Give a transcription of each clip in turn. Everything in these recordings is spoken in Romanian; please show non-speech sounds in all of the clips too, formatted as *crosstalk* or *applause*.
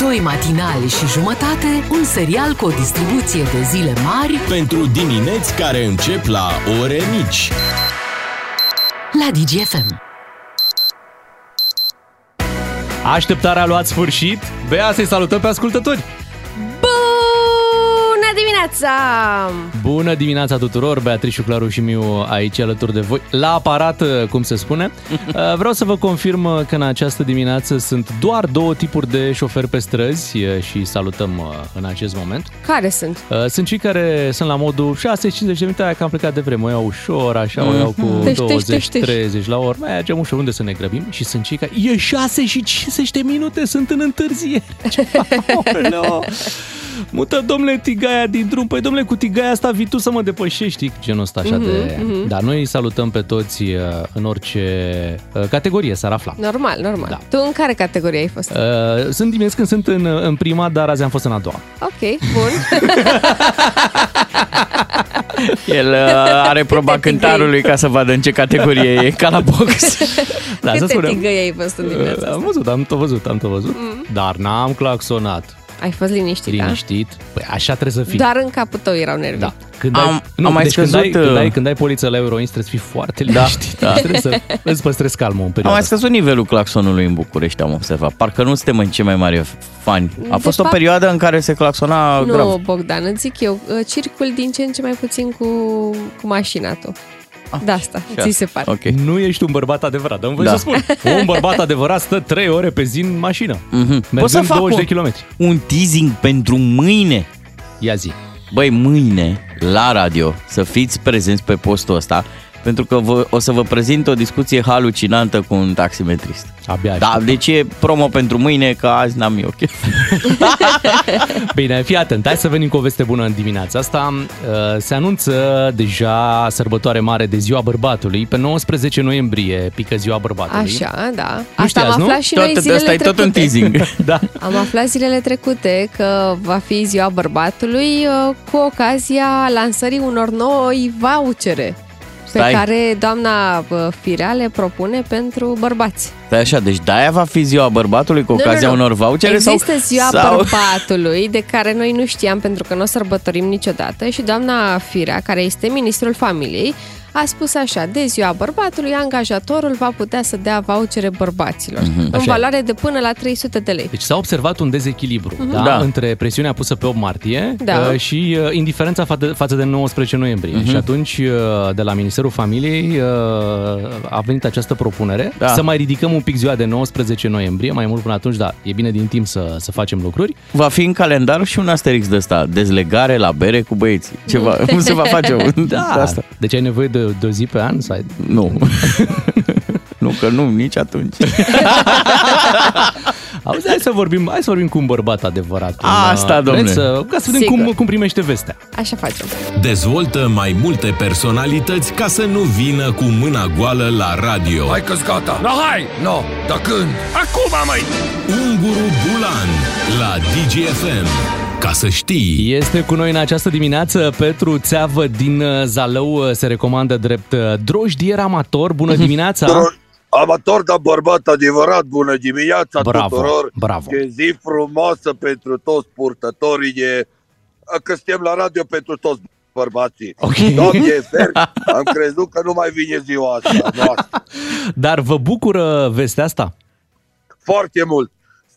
Doi matinali și jumătate, un serial cu o distribuție de zile mari Pentru dimineți care încep la ore mici. la DGFM. Așteptarea a luat sfârșit. Bea să-i salutăm pe ascultători. Bună dimineața! Bună dimineața tuturor, Beatrice, Claru și Miu aici alături de voi. La aparat, cum se spune. *laughs* Uh, Vreau să vă confirm că în această dimineață sunt doar două tipuri de șoferi pe străzi uh, și salutăm uh, în acest moment. Care sunt? Uh, Sunt cei care sunt la modul 6-50 de minute, aia că am plecat de vreme, o iau ușor, așa, o iau cu Tăși, tăși, tăși, 20-30 la oră, mergem ușor, unde să ne grăbim? Și sunt cei care, e 6 și 50 de minute, sunt în întârziere. *laughs* *laughs* Aoleo! Mută, domnule, tigaia din drum. Păi, domnule, cu tigaia asta vii tu să mă depășești. Genul ăsta așa de... Dar noi îi salutăm pe toți uh, în orice uh, categorie s-ar afla. Normal, normal. Da. Tu în care categorie ai fost? Uh, Sunt dimineți când sunt în, în prima, dar azi am fost în a doua. Ok, bun. *laughs* El uh, are proba Câte cântarului ca să vadă în ce categorie e, ca la box. *laughs* Da, să Câte spunem. tigăi ai fost în dimineața Uh, Am asta? văzut, am tot văzut, am tot văzut. Dar n-am claxonat. Ai fost liniștit, Liniștit. Păi așa trebuie să fii. da? Doar în capul tău erau nervii. Da. Când Am- ai, nu, am mai deci când, scăzut, ai, când, uh, ai, când ai poliță la Euroins trebuie să fii foarte liniștit. Da, da. *laughs* Trebuie să îți păstrezi calmul în Am perioada mai asta. scăzut nivelul claxonului în București, am observat. Parcă nu suntem în cei mai mari fani. A De fost o fapt- perioadă în care se claxona Nu, grav. Bogdan, îți zic eu, uh, circul din ce în ce mai puțin cu, cu mașina tu. De asta, Ah, ți se pare. Ok. Nu ești un bărbat adevărat, dar îmi voi Da. să spun. *laughs* Un bărbat adevărat stă 3 ore pe zi în mașină. Mhm. Pot să Mergând fac 20 un, de kilometri. un teasing pentru mâine. Ia zi. Băi, mâine la radio să fiți prezenți pe postul ăsta pentru că vă, o să vă prezint o discuție halucinantă cu un taximetrist. Abia Da, aștept. deci e promo pentru mâine, că azi n-am eu chef. *laughs* Bine, fii atent, hai să venim cu o veste bună în dimineața asta. Uh, Se anunță deja sărbătoare mare de ziua bărbatului. Pe 19 noiembrie pică ziua bărbatului. Așa, da. Asta știați, am nu? aflat și noi Tot, zilele ăsta e tot un trecute. teasing. *laughs* Da. Am aflat zilele trecute că va fi ziua bărbatului uh, cu ocazia lansării unor noi vouchere pe Stai. care doamna uh, Firea le propune pentru bărbați. Stai așa, deci de-aia va fi ziua bărbatului cu Nu, ocazia nu, nu. unor vouchere? Există sau, ziua sau... bărbatului de care noi nu știam pentru că nu o sărbătorim niciodată și doamna Firea, care este ministrul familiei, a spus așa, de ziua bărbatului, angajatorul va putea să dea vouchere bărbaților în Așa e. valoare de până la 300 de lei. Deci s-a observat un dezechilibru da? Da. între presiunea pusă pe 8 martie Da. uh, și uh, indiferența fa- față de 19 noiembrie. Și atunci, uh, de la Ministerul Familiei, uh, a venit această propunere Da. să mai ridicăm un pic ziua de 19 noiembrie, mai mult până atunci, da, e bine din timp să, să facem lucruri. Va fi în calendar și un asterix de ăsta, dezlegare la bere cu băieții. Ceva, *laughs* cum se va face *laughs* Da, de asta? deci ai nevoie de, de o zi pe an? Să ai... Nu. *laughs* nu, că nu, nici atunci. *laughs* Auzi, hai să vorbim, hai să vorbim cu un bărbat adevărat. Asta, Un, uh, domne. vreți Să, ca să vedem Sigur. cum, cum primește vestea. Așa facem. Dezvoltă mai multe personalități ca să nu vină cu mâna goală la radio. Hai că gata. No, hai! No, dar când? Acum, măi! Unguru Bulan la DGFM. Ca să știi. Este cu noi în această dimineață Petru Țeavă din uh, Zalău, se recomandă drept uh, drojdier amator. Bună dimineața! Dro- Amator, dar bărbat adevărat, bună dimineața Bravo, tuturor. bravo. Ce zi frumoasă pentru toți purtătorii de... Că suntem la radio pentru toți bărbații. Ok. Doamne, fer, *laughs* am crezut că nu mai vine ziua asta noastră. Dar vă bucură vestea asta? Foarte mult.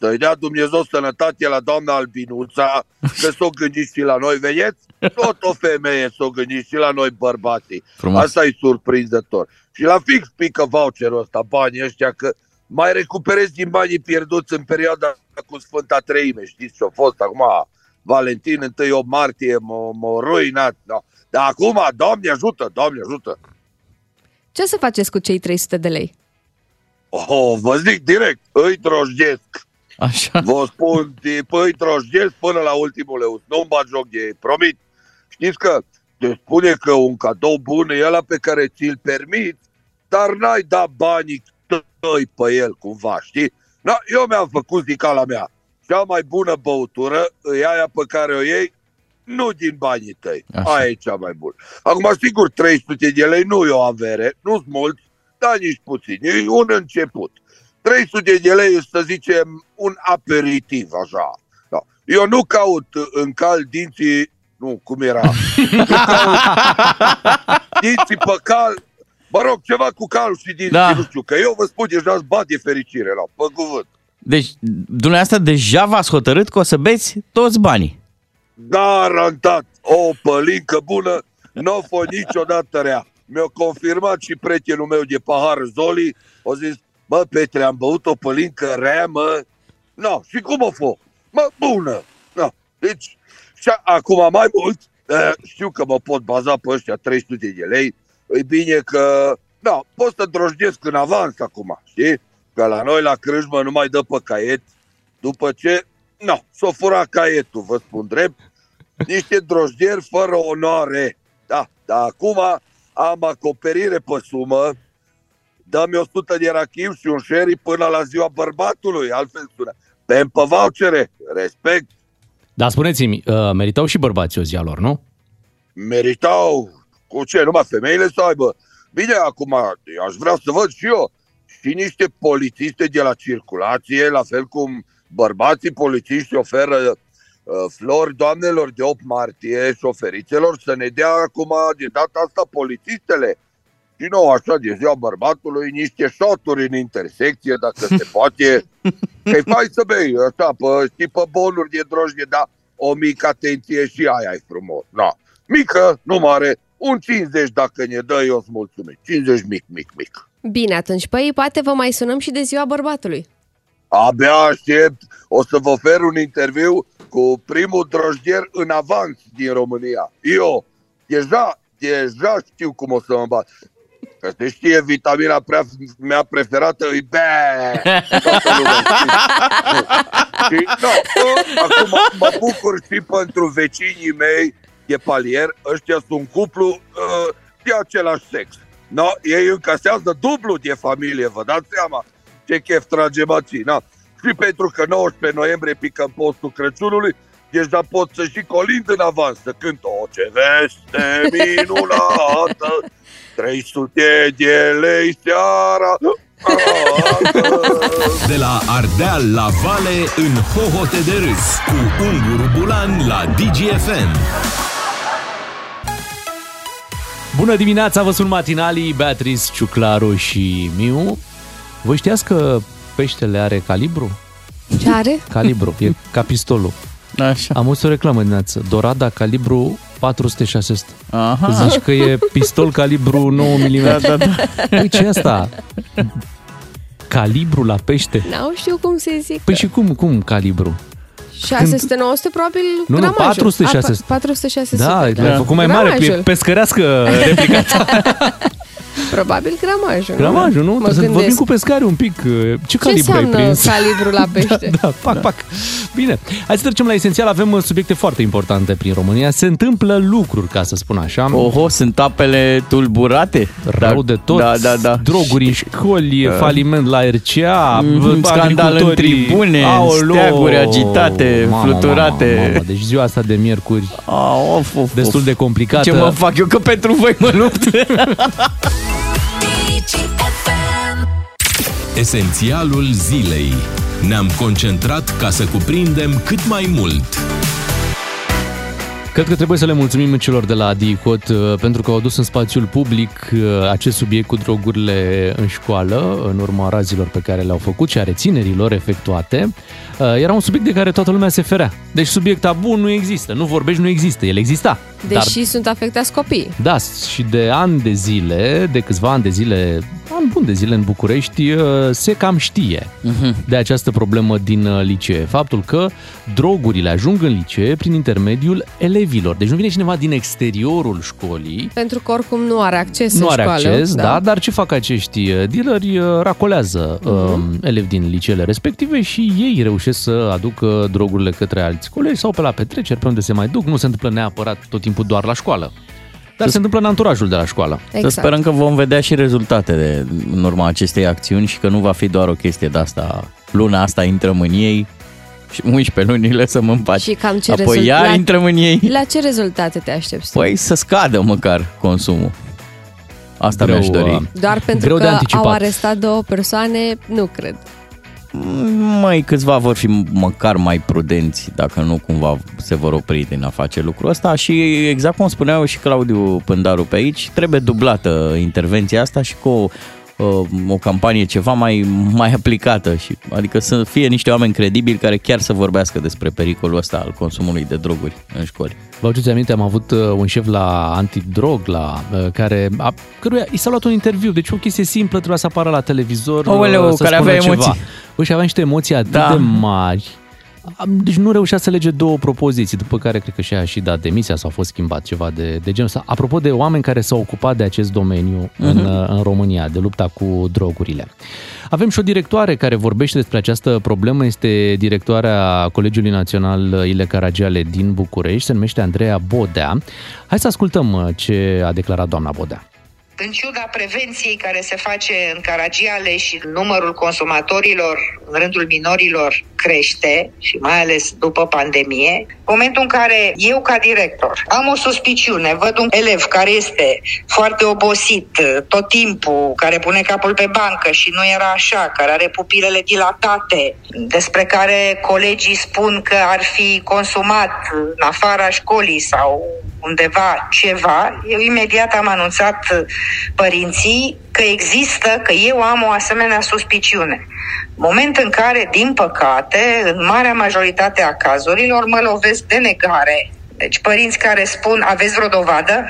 Să-i dea Dumnezeu sănătate la doamna Albinuța, că s-o gândit și la noi, vedeți? Tot o femeie s-o gândit și la noi bărbații. Frumos. Asta e surprinzător. Și la fix pică voucherul ăsta, banii ăștia, că mai recuperezi din banii pierduți în perioada cu Sfânta Treime. Știți ce-a fost acum? Valentin, 1 8 martie, m-a, m-a ruinat. Da. Dar acum, Doamne ajută, Doamne ajută. Ce o să faceți cu cei 300 de lei? Oh, vă zic direct, îi drojdesc. Așa. Vă spun, îi drojdesc până la ultimul leu. Nu-mi bat joc de ei, promit. Știți că te spune că un cadou bun e ăla pe care ți-l permiți, dar n-ai dat banii tăi pe el cumva, știi? Na, eu mi-am făcut zicala mea. Cea mai bună băutură e aia pe care o iei nu din banii tăi. Așa. Aia e cea mai bună. Acum, sigur, 300 de lei nu e o avere, nu-s mulți, dar nici puțin. E un început. 300 de lei, să zicem, un aperitiv, așa. Da. Eu nu caut în cal dinții, nu, cum era, nu caut *laughs* dinții pe cal, mă rog, ceva cu calul și dinții, Da. nu știu, că eu vă spun deja îți bat de fericire, la, pe cuvânt. Deci, dumneavoastră deja v-ați hotărât că o să beți toți banii. Garantat, o pălincă bună, nu a fost niciodată rea. Mi-a confirmat și prietenul meu de pahar Zoli, a zis, mă, Petre, am băut o pălincă rea, mă. No, și cum a fost? Mă, bună. No. Deci, și acum mai mult, eh, știu că mă pot baza pe ăștia 300 de lei, e bine că, da, pot să drojdesc în avans acum, știi? Că la noi la crâșmă nu mai dă pe caiet, după ce, no, s-o fura caietul, vă spun drept, niște drojdieri fără onoare. Da, dar acum am acoperire pe sumă, dă-mi 100 de rachiu și un sherry până la ziua bărbatului, altfel sună. Pe pe vouchere, respect, Dar spuneți-mi, uh, meritau și bărbații o zi a lor, nu? meritau, cu ce, numai femeile să aibă. Bine, acum aș vrea să văd și eu și niște polițiste de la circulație, la fel cum bărbații polițiști oferă uh, flori doamnelor de 8 martie șoferițelor să ne dea acum de data asta polițistele. Și nu așa de ziua bărbatului, niște șoturi în intersecție, dacă se poate. *laughs* Că-i fai să bei, așa, pe, știi, pe bonuri de drojdie, da, o mică atenție și aia e frumos. Da. Mică, nu mare, un 50 dacă ne dă, eu îți mulțumesc. 50 mic, mic, mic. Bine, atunci, păi, poate vă mai sunăm și de ziua bărbatului. Abia aștept, o să vă ofer un interviu cu primul drojdier în avans din România. Eu, deja, deja știu cum o să mă bat. Că se știe, vitamina prea, mea preferată e bea. Toată lumea *laughs* știe. Și, no, acum mă bucur și pentru vecinii mei de palier. Ăștia sunt un cuplu uh, de același sex. No, ei încasează dublu de familie, vă dați seama ce chef trage bații. Na. Și pentru că 19 noiembrie pică postul Crăciunului, deja pot să și colind în avans, să cânt o ce veste *laughs* minunată, 300 de lei seara. *laughs* De la Ardeal la Vale în hohote de râs cu Unguru Bulan la DGFM. Bună dimineața, vă sunt matinalii, Beatrice, Ciuclaru și Miu. Voi știați că peștele are calibru? Ce are? Calibru, e ca pistolul. Așa. Am auzit o reclamă dimineață, Dorada, calibru 400-600. Aha. Zici că e pistol calibru 9 mm. Da, da, da. Păi ce e asta? Calibru la pește? N-au știu cum se zic. Păi și cum, cum calibru? 600-900 probabil Nu, nu, gramajul. 400-600. A, 400-600. Da, l-ai făcut mai mare, e Gramajul. pescărească *laughs* replica ta. Probabil gramajul. Gramajul, nu? Mă Trebuie să vorbim gândesc. cu pescari un pic. Ce Ce calibru ai înseamnă prins? calibru la *laughs* pește? Da, pac, pac. Bine, hai să trecem la esențial. Avem uh, subiecte foarte importante prin România. Se întâmplă lucruri, ca să spun așa. Oho, sunt apele tulburate? Rău de tot. Da, da, da. Droguri în școli, faliment la RCA, Mhm, scandal în agricultorii. tribune, Aoleo! steaguri agitate, fluturate. Mamă, mamă. Deci ziua asta de miercuri, Ah, of, of, destul of. de complicată. Ce mă fac eu? Că pentru voi mă lupt. *laughs* Esențialul zilei. Ne-am concentrat ca să cuprindem cât mai mult. Cred că trebuie să le mulțumim celor de la DICOT uh, pentru că au dus în spațiul public uh, acest subiect cu drogurile în școală, în urma razilor pe care le-au făcut și a reținerilor efectuate. Uh, Era un subiect de care toată lumea se ferea. Deci subiect tabu nu există, nu vorbești, nu există, el exista. Deși sunt afectați copiii. Da, și de ani de zile, de câțiva ani de zile, an bun de zile în București, uh, se cam știe de această problemă din uh, licee. Faptul că drogurile ajung în licee prin intermediul elevilor. Deci nu vine cineva din exteriorul școlii, Pentru că oricum nu are acces nu în are școală. acces, da. dar ce fac acești uh, dealeri? Uh, Racolează uh, elevi din liceele respective și ei reușesc să aducă drogurile către alți colegi sau pe la petreceri, pe unde se mai duc. Nu se întâmplă neapărat tot timpul doar la școală. Dar se întâmplă în anturajul de la școală. Exact. Să sperăm că vom vedea și rezultate de, în urma acestei acțiuni și că nu va fi doar o chestie de asta. Luna asta intrăm în ei și 11 luni le lăsăm în pace. Și cam ce Apoi rezult- iar la- intrăm în ei. La ce rezultate te aștepți tu? Păi să scadă măcar consumul. Asta Greu, mi-aș dori. uh, Doar pentru greu de că anticipat. au arestat două persoane, nu cred. Mai câțiva vor fi măcar mai prudenți dacă nu cumva se vor opri din a face lucrul ăsta. Și exact cum spuneau și Claudiu Pândaru pe aici, trebuie dublată intervenția asta și cu o uh, o campanie ceva mai, mai aplicată, și, adică să fie niște oameni credibili care chiar să vorbească despre pericolul ăsta al consumului de droguri în școli. Vă aduceți aminte, am avut uh, un șef la antidrog, la, uh, care, a, căruia i s-a luat un interviu, deci o chestie simplă, trebuia să apară la televizor, Aoleu, să care spună avea ceva. emoții. Bă, și avea niște emoții atât Da. de mari, Am- deci nu reușea să lege două propoziții, după care cred că și-a și dat demisia sau a fost schimbat ceva de, de genul ăsta. Apropo de oameni care s-au ocupat de acest domeniu în, uh, în România, de lupta cu drogurile. Avem și o directoare care vorbește despre această problemă, este directoarea Colegiului Național Ile Caragiale din București, se numește Andreea Bodea. Hai să ascultăm uh, ce a declarat doamna Bodea. În ciuda prevenției care se face în Caragiale și numărul consumatorilor în rândul minorilor crește și mai ales după pandemie, momentul în care eu ca director am o suspiciune, văd un elev care este foarte obosit tot timpul, care pune capul pe bancă și nu era așa, care are pupilele dilatate, despre care colegii spun că ar fi consumat în afara școlii sau undeva ceva, eu imediat am anunțat părinții că există, că eu am o asemenea suspiciune. Moment în care, din păcate, în marea majoritate a cazurilor, mă lovesc de negare. Deci părinți care spun, aveți vreo dovadă?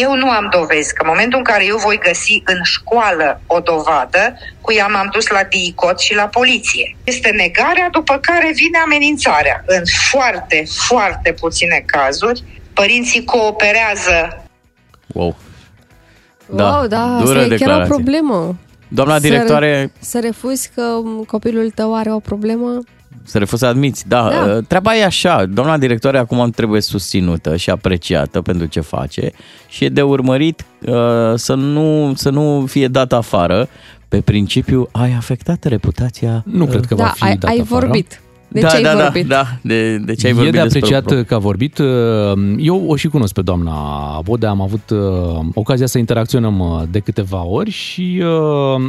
Eu nu am dovezi, că în momentul în care eu voi găsi în școală o dovadă, cu ea m-am dus la DICOT și la poliție. Este negarea, după care vine amenințarea. În foarte, foarte puține cazuri, părinții cooperează Wow. Da, wow, da, dură asta e chiar o declarație. problemă. Doamna Să- directoare, Să refuzi că copilul tău are o problemă? să refuz să admiți, da, Da. da, treaba e așa, doamna directoare acum trebuie susținută și apreciată pentru ce face și e de urmărit uh, să, nu, să nu fie dat afară pe principiu ai afectat reputația. Nu cred că va da, fi ai, dat ai afară. vorbit. De da, ce ai da, vorbit? Da, da, de, de ce ai e vorbit de despre apreciat pro- că a vorbit. Eu o și cunosc pe doamna Bodea, am avut uh, ocazia să interacționăm uh, de câteva ori și uh,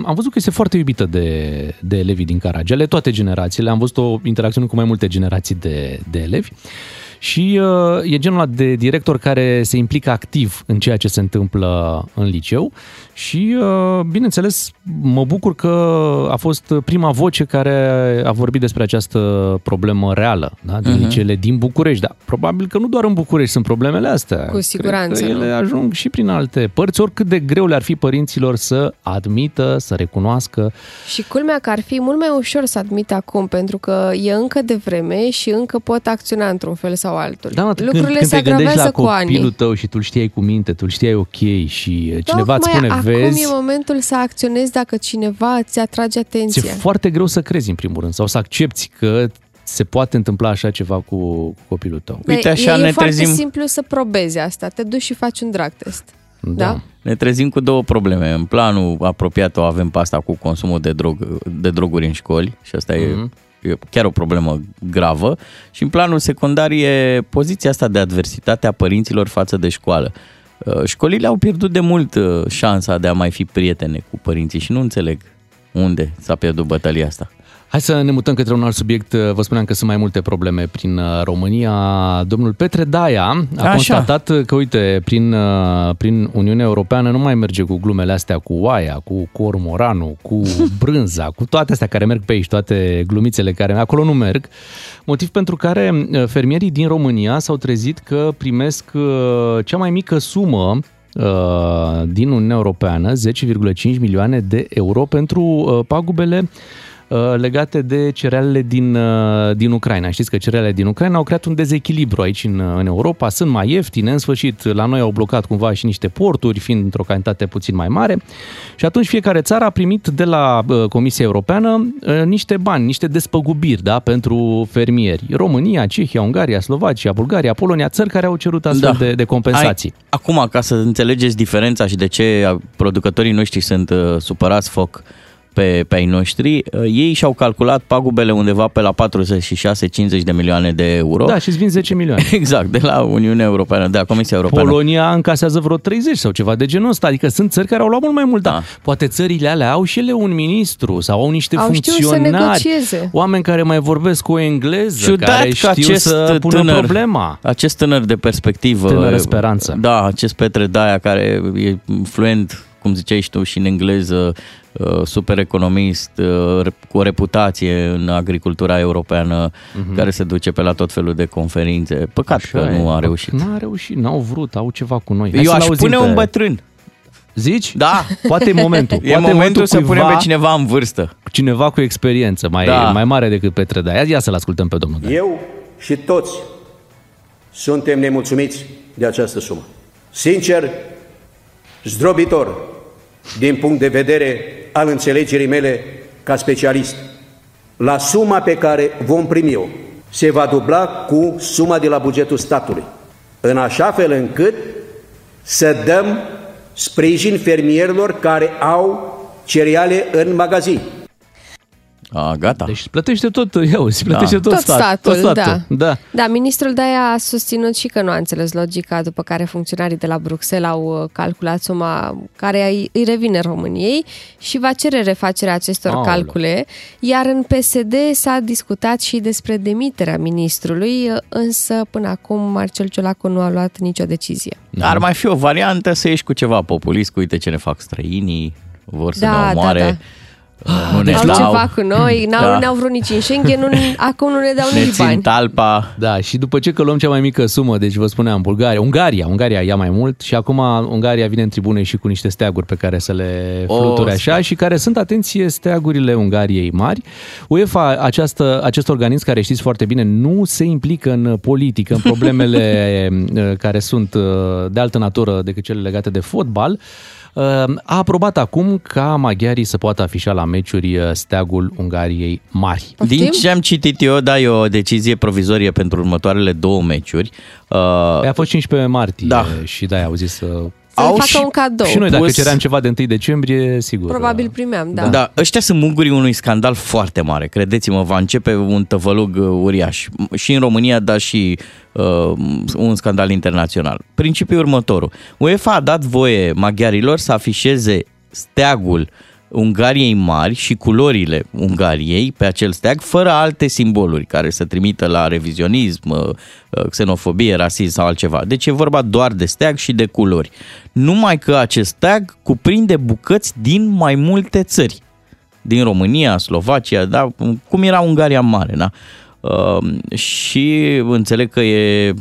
am văzut că este foarte iubită de, de elevii din Caragiale, toate generațiile. Am văzut o interacțiune cu mai multe generații de, de elevi. Și uh, e genul ăla de director care se implică activ în ceea ce se întâmplă în liceu și, uh, bineînțeles, mă bucur că a fost prima voce care a vorbit despre această problemă reală da? din Mhm. uh-huh. liceele din București. Dar probabil că nu doar în București sunt problemele astea. Cu siguranță, Cred că nu? ele ajung și prin alte părți, oricât de greu le-ar fi părinților să admită, să recunoască. Și culmea că ar fi mult mai ușor să admit acum, pentru că e încă de vreme și încă pot acționa într-un fel sau altul. Da, mă, Lucrurile când, când se te gândești agravează la cu copilul ani. tău și tu îl știai cu minte, tu îl știai ok și cineva îți Tocmai spune, acum vezi, e momentul să acționezi dacă cineva ți atrage ți-e atenția. foarte greu să crezi în primul rând sau să accepti că se poate întâmpla așa ceva cu, cu copilul tău. Dar Uite, așa e, ne e foarte trezim. simplu să probezi asta. Te duci și faci un drag test. Da? Ne trezim cu două probleme. În planul apropiat o avem pe asta cu consumul de, drog, de droguri în școli și asta Mhm. e, e chiar o problemă gravă. Și în planul secundar e poziția asta de adversitate a părinților față de școală. Uh, Școlile au pierdut de mult uh, șansa de a mai fi prietene cu părinții și nu înțeleg unde s-a pierdut bătălia asta. Hai să ne mutăm către un alt subiect. Vă spuneam că sunt mai multe probleme prin uh, România. Domnul Petre Daia a Așa. constatat că, uite, prin, uh, prin Uniunea Europeană nu mai merge cu glumele astea cu oaia, cu cormoranul, cu *laughs* brânza, cu toate astea care merg pe aici, toate glumițele care acolo nu merg. Motiv pentru care uh, fermierii din România s-au trezit că primesc uh, cea mai mică sumă uh, din Uniunea Europeană, 10,5 milioane de euro pentru uh, pagubele uh, legate de cerealele din, uh, din Ucraina. Știți că cerealele din Ucraina au creat un dezechilibru aici în, uh, în Europa, sunt mai ieftine, în sfârșit la noi au blocat cumva și niște porturi, fiind într-o cantitate puțin mai mare și atunci fiecare țară a primit de la uh, Comisia Europeană uh, niște bani, niște despăgubiri da, pentru fermieri. România, Cehia, Ungaria, Slovacia, Bulgaria, Polonia, țări care au cerut astfel Da. de, de compensații. Hai, acum, ca să înțelegeți diferența și de ce producătorii noștri sunt uh, supărați foc pe, pe ai noștri, uh, ei și-au calculat pagubele undeva pe la 46-50 de milioane de euro. Da, și îți vin 10 milioane. *laughs* Exact, de la Uniunea Europeană, de la Comisia Europeană. Polonia încasează vreo 30 sau ceva de genul ăsta. Adică sunt țări care au luat mult mai mult, da. Da. Poate țările alea au și ele un ministru sau au niște Au știut să funcționari, negocieze. oameni care mai vorbesc cu o engleză, Ciudat care că știu acest să pună tânăr, problema. Acest tânăr de perspectivă. Tânără speranță. Da, acest Petre Daia care e fluent, cum ziceai și tu, și în engleză, uh, super economist, uh, rep- cu o reputație în agricultura europeană, care se duce pe la tot felul de conferințe. Păcat că Mhm. Așa nu e. a reușit. Nu a reușit, n-au vrut, au ceva cu noi. Hai Eu să-l aș auzim pune pe- un bătrân. Zici? Da. *laughs* Poate e momentul. *laughs* E Poate momentul să cuiva, punem pe cineva în vârstă. cineva cu experiență mai, Da. mai mare decât Petre Daia. Ia să-l ascultăm pe domnul Daia. Eu și toți suntem nemulțumiți de această sumă. Sincer, zdrobitor din punct de vedere al înțelegerii mele ca specialist. La suma pe care vom primi-o se va dubla cu suma de la bugetul statului, în așa fel încât să dăm sprijin fermierilor care au cereale în magazin. A, gata. Deci plătește tot, eu, se plătește Da. tot, Tot stat, statul, tot statul. da. da. Da, ministrul Daia a susținut și că nu a înțeles logica după care funcționarii de la Bruxelles au uh, calculat suma care îi îi revine României și va cere refacerea acestor Aoleu. calcule, iar în PSD s-a discutat și despre demiterea ministrului, uh, însă până acum Marcel Ciolacu nu a luat nicio decizie. Da. Ar mai fi o variantă să ieși cu ceva populist, cu uite ce ne fac străinii, vor să Da, ne da, omoare. da. Nu ne au dau, ceva cu noi, n-au, Da. n-au vrut nici în Schengen, nu, acum nu ne dau ne nici țin bani. talpa. Da, și după ce că luăm cea mai mică sumă, deci vă spuneam, Bulgaria, Ungaria, Ungaria ia mai mult și acum Ungaria vine în tribune și cu niște steaguri pe care să le O, fluturi așa stai. și care sunt, atenție, steagurile Ungariei mari. UEFA, această, acest organism care știți foarte bine, nu se implică în politică, în problemele *laughs* eh, care sunt eh, de altă natură decât cele legate de fotbal. Uh, A aprobat acum ca maghiarii să poată afișa la meciuri uh, steagul Ungariei mari. Poftim? Din ce am citit eu, da, e o decizie provizorie pentru următoarele două meciuri. Uh, Păi A fost 15 martie Da. și de-aia au zis să... Să Au facă și- un cadou. Și noi dacă pus- ceream ceva de 1 decembrie, sigur. Probabil primeam, da. Da, ăștia sunt mungurii unui scandal foarte mare. Credeți-mă, va începe un tăvălug uh, uriaș. Și în România, dar și uh, un scandal internațional. Principiul următorul. UEFA a dat voie maghiarilor să afișeze steagul Ungariei mari și culorile Ungariei pe acel steag, fără alte simboluri care să trimită la revizionism, uh, uh, xenofobie, rasism sau altceva. Deci e vorba doar de steag și de culori. Numai că acest steag cuprinde bucăți din mai multe țări. Din România, Slovacia, da? cum era Ungaria mare, da? Uh, și înțeleg că e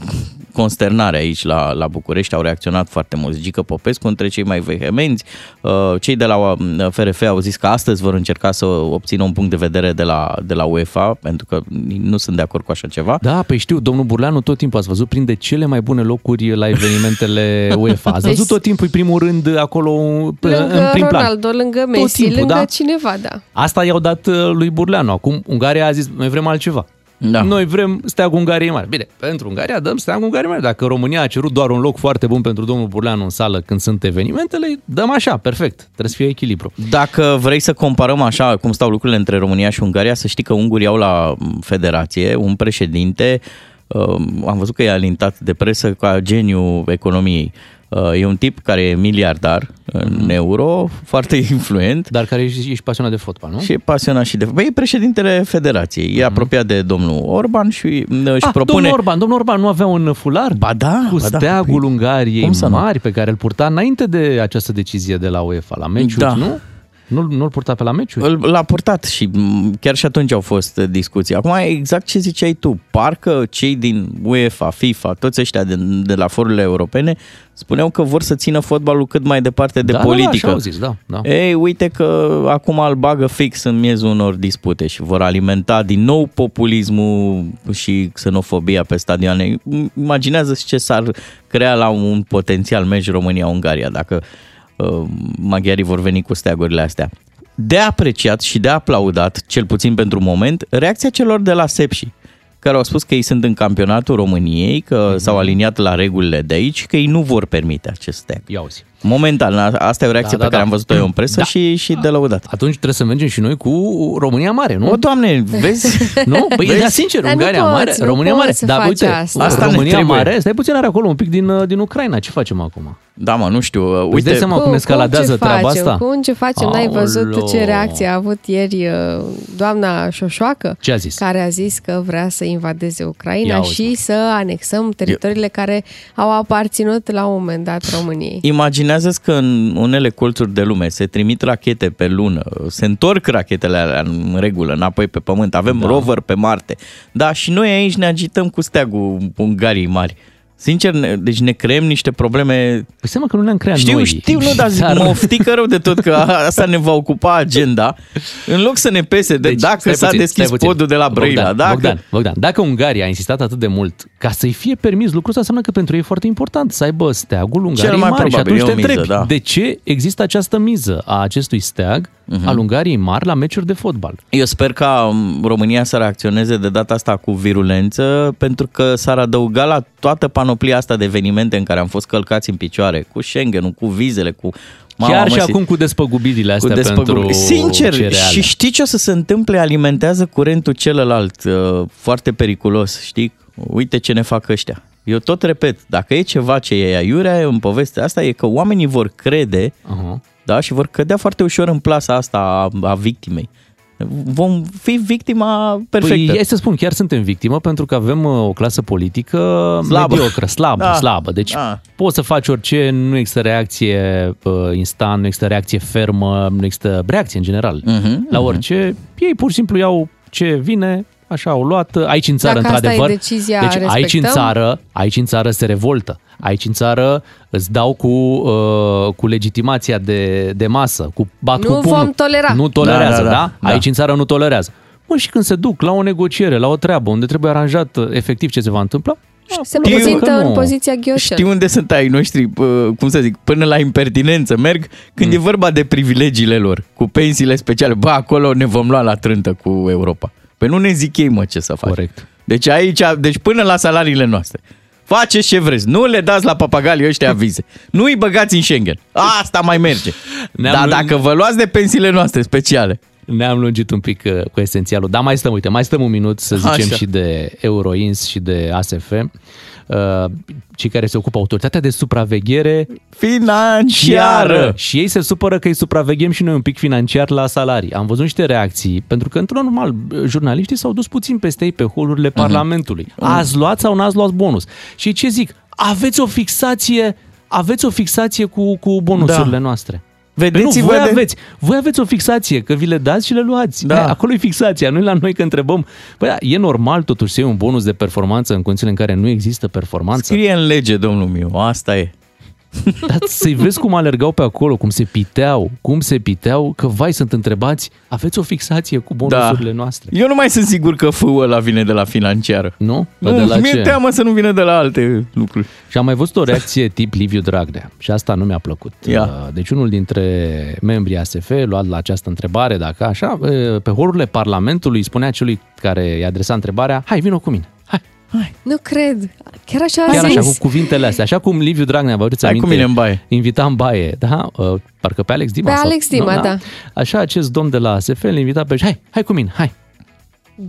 consternare aici la, la București, au reacționat foarte mulți. Gică Popescu între cei mai vehemenți, uh, cei de la uh, FRF au zis că astăzi vor încerca să obțină un punct de vedere de la, de la UEFA, pentru că nu sunt de acord cu așa ceva. Da, pe știu, domnul Burleanu tot timpul ați văzut prinde cele mai bune locuri la evenimentele *laughs* UEFA. Ați văzut Deci- tot timpul, e primul rând, acolo în Lângă prim plan. Ronaldo, lângă Messi, timpul, lângă da. cineva, da. Asta i-au dat uh, lui Burleanu. Acum Ungaria a zis, noi vrem altceva. Da. Noi vrem steagul Ungariei mari. Bine, pentru Ungaria dăm steagul Ungariei mari. Dacă România a cerut doar un loc foarte bun pentru domnul Burleanu în sală când sunt evenimentele, dăm așa, perfect. Trebuie să fie echilibru. Dacă vrei să comparăm așa cum stau lucrurile între România și Ungaria, să știi că ungurii au la federație un președinte, uh, am văzut că e alintat de presă ca geniu economiei. Uh, E un tip care e miliardar în euro, foarte *laughs* influent Dar care ești, ești pasionat de fotbal, nu? și e pasionat și de... Băi, e președintele federației, e apropiat de domnul Orban și uh, își ah, propune... domnul Orban, domnul Orban nu avea un fular? Ba da, cu ba da. steagul Păi, Ungariei cum să nu? mari pe care îl purta înainte de această decizie de la UEFA la meciuri, Da. nu? Nu, nu-l purta pe la meciuri? Îl- L-a purtat și m, chiar și atunci au fost uh, discuții. Acum, exact ce ziceai tu, parcă cei din UEFA, FIFA, toți ăștia de, de la forurile europene spuneau că vor să țină fotbalul cât mai departe de da, politică. Da, așa au zis, da. da. Ei, uite că acum îl bagă fix în miezul unor dispute și vor alimenta din nou populismul și xenofobia pe stadioane. Imaginează-ți ce s-ar crea la un potențial meci România-Ungaria dacă uh, maghiarii vor veni cu steagurile astea. De apreciat și de aplaudat, cel puțin pentru moment, reacția celor de la Sepsi, care au spus că ei sunt în campionatul României, că s-au aliniat la regulile de aici, că ei nu vor permite acest steag. Ia auzi. Momentan, a- asta e o reacție Da, pe da, care da. am văzut-o eu în presă Da. și, și de lăudat. Atunci trebuie să mergem și noi cu România Mare, nu? O, doamne, vezi? *laughs* Nu? Păi, Vezi? dar sincer, Dar nu Ungaria poți, Mare, nu România poți Mare. să Dar faci uite, asta. Asta ne România trebuie. Mare, stai puțin, are acolo un pic din, uh, din Ucraina. Ce facem acum? Da, mă, nu știu. Păi îți Uite, dai seama cum escaladează ce treaba facem? asta? Cum ce facem? N-ai văzut Aoleo. ce reacție a avut ieri uh, doamna Șoșoacă? Ce a zis? Care a zis că vrea să invadeze Ucraina Ia auzi, și mă. să anexăm teritoriile care au aparținut la un moment dat României. imaginează că în unele colțuri de lume se trimit rachete pe lună, se întorc rachetele alea în regulă, înapoi pe pământ, avem da. rover pe Marte. Da, și noi aici ne agităm cu steagul Ungariei mari. Sincer, ne, deci ne creăm niște probleme Păi seama că nu le-am creat Știu, noi. știu, nu, dar zic, mă oftică rău de tot că a- asta ne va ocupa agenda. În loc să ne pese de deci, dacă stai s-a puțin, deschis stai puțin. podul de la Brăila. Bogdan, dacă... Bogdan, Bogdan, dacă Ungaria a insistat atât de mult ca să-i fie permis lucrul ăsta, înseamnă că pentru ei e foarte important să aibă steagul Ungariei mai mari. Și probabil, atunci e te o miză, întrebi, da. de ce există această miză a acestui steag Mhm. al Ungariei mari la meciuri de fotbal? Eu sper ca um, România să reacționeze de data asta cu virulență, pentru că s-ar adăuga la toată panoplia asta de evenimente în care am fost călcați în picioare, cu Schengen, cu vizele, cu... Mama, Chiar mă, și si- acum cu despăgubirile cu astea despăgubiri. pentru Sincer, cereale. și știi ce o să se întâmple? Alimentează curentul celălalt, uh, foarte periculos, știi? Uite ce ne fac ăștia. Eu tot repet, dacă e ceva ce e aiurea în povestea asta, e că oamenii vor crede Aha. da, și vor cădea foarte ușor în plasa asta a, a victimei. Vom fi victima perfectă. Păi, hai să spun, chiar suntem victimă pentru că avem uh, o clasă politică Slabă. mediocră, slabă, Da. slabă. Deci Da. poți să faci orice, nu există reacție uh, instant, nu există reacție fermă, nu există reacție în general. Mhm, La mhm. orice, ei pur și simplu iau ce vine, așa au luat, aici în țară, Dacă asta e într-adevăr. decizia, deci aici în respectăm? țară, aici în țară se revoltă. Aici în țară îți dau cu, uh, cu legitimația de, de masă, cu bat Nu cu pumnul. vom tolera. Nu tolerează, Da, da? da, da, da. Aici în țară nu tolerează. Mă, și când se duc la o negociere, la o treabă, unde trebuie aranjat uh, efectiv ce se va întâmpla, Se Știu prezintă că nu. în poziția ghioșel. Știi unde sunt ai noștri, pă, cum să zic, până la impertinență merg când Mm. e vorba de privilegiile lor, cu pensiile speciale. Bă, acolo ne vom lua la trântă cu Europa. Păi nu ne zic ei, mă, ce să faci. Corect. Deci aici, deci până la salariile noastre. Faceți ce vreți, nu le dați la papagalii ăștia vize. Nu îi băgați în Schengen. Asta mai merge. Ne-am Dar lu- dacă vă luați de pensiile noastre speciale, Ne-am lungit un pic uh, cu esențialul, dar mai stăm, uite, mai stăm un minut să zicem Așa. și de Euroins și de ASF, uh, cei care se ocupă autoritatea de supraveghere financiară. Și ei se supără că îi supraveghem și noi un pic financiar la salarii. Am văzut niște reacții, pentru că, într-un normal, jurnaliștii s-au dus puțin peste ei pe holurile Mhm. Parlamentului. Ați luat sau n-ați luat bonus? Și ce zic? Aveți o fixație, aveți o fixație cu, cu bonusurile Da. noastre. Păi nu, Vedeți-vă voi de... aveți, voi aveți o fixație, că vi le dați și le luați. Da. Da. Acolo e fixația, nu e la noi că întrebăm. Păi da, e normal totuși să iei un bonus de performanță în condițiile în care nu există performanță. Scrie în lege, domnul meu, asta e. *laughs* Dar să-i vezi cum alergau pe acolo, cum se piteau, cum se piteau, că vai sunt întrebați, aveți o fixație cu bonusurile Da. noastre. Eu nu mai sunt sigur că fâul ăla vine de la financiară. Nu? Nu, de la mi-e ce? teamă să nu vină de la alte lucruri. Și am mai văzut o reacție tip Liviu Dragnea și asta nu mi-a plăcut. Ia. Uh, Deci unul dintre membrii ASF, luat la această întrebare, dacă așa, uh, pe horurile Parlamentului spunea celui care i-a adresat întrebarea, hai, vină cu mine. Hai, Nu cred. Chiar așa a chiar zis? așa, cu cuvintele astea, așa cum Liviu Dragnea, vă aduceți Hai cu aminte, mine în baie. invita în baie, da? Uh, Parcă pe Alex Dima. Pe sau- Alex Dima, nu, da. Așa acest domn de la ASF îl invita pe hai, hai cu mine, hai.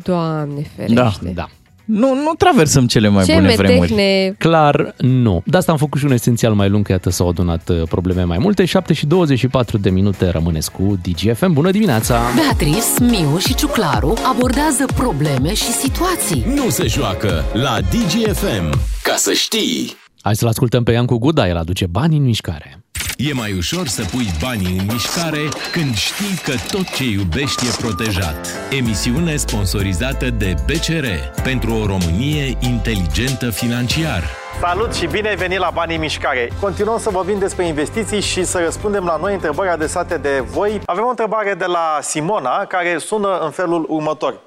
Doamne ferește. Da, da. Nu, nu traversăm cele mai Ce bune vremuri. metehne. Clar, nu. De asta am făcut și un esențial mai lung, că iată s-au adunat uh, probleme mai multe. 7 și 24 de minute rămâneți cu DGFM. Bună dimineața! Beatrice, Miu și Ciuclaru abordează probleme și situații. Nu se joacă la DGFM. Ca să știi, Hai să-l ascultăm pe Iancu Guda, el aduce bani în mișcare. e mai ușor să pui banii în mișcare când știi că tot ce iubești e protejat. Emisiune sponsorizată de BCR pentru o Românie inteligentă financiar. Salut și bine ai venit la Banii în Mișcare! Continuăm să vorbim despre investiții și să răspundem la noi întrebări adresate de voi. Avem o întrebare de la Simona care sună în felul următor.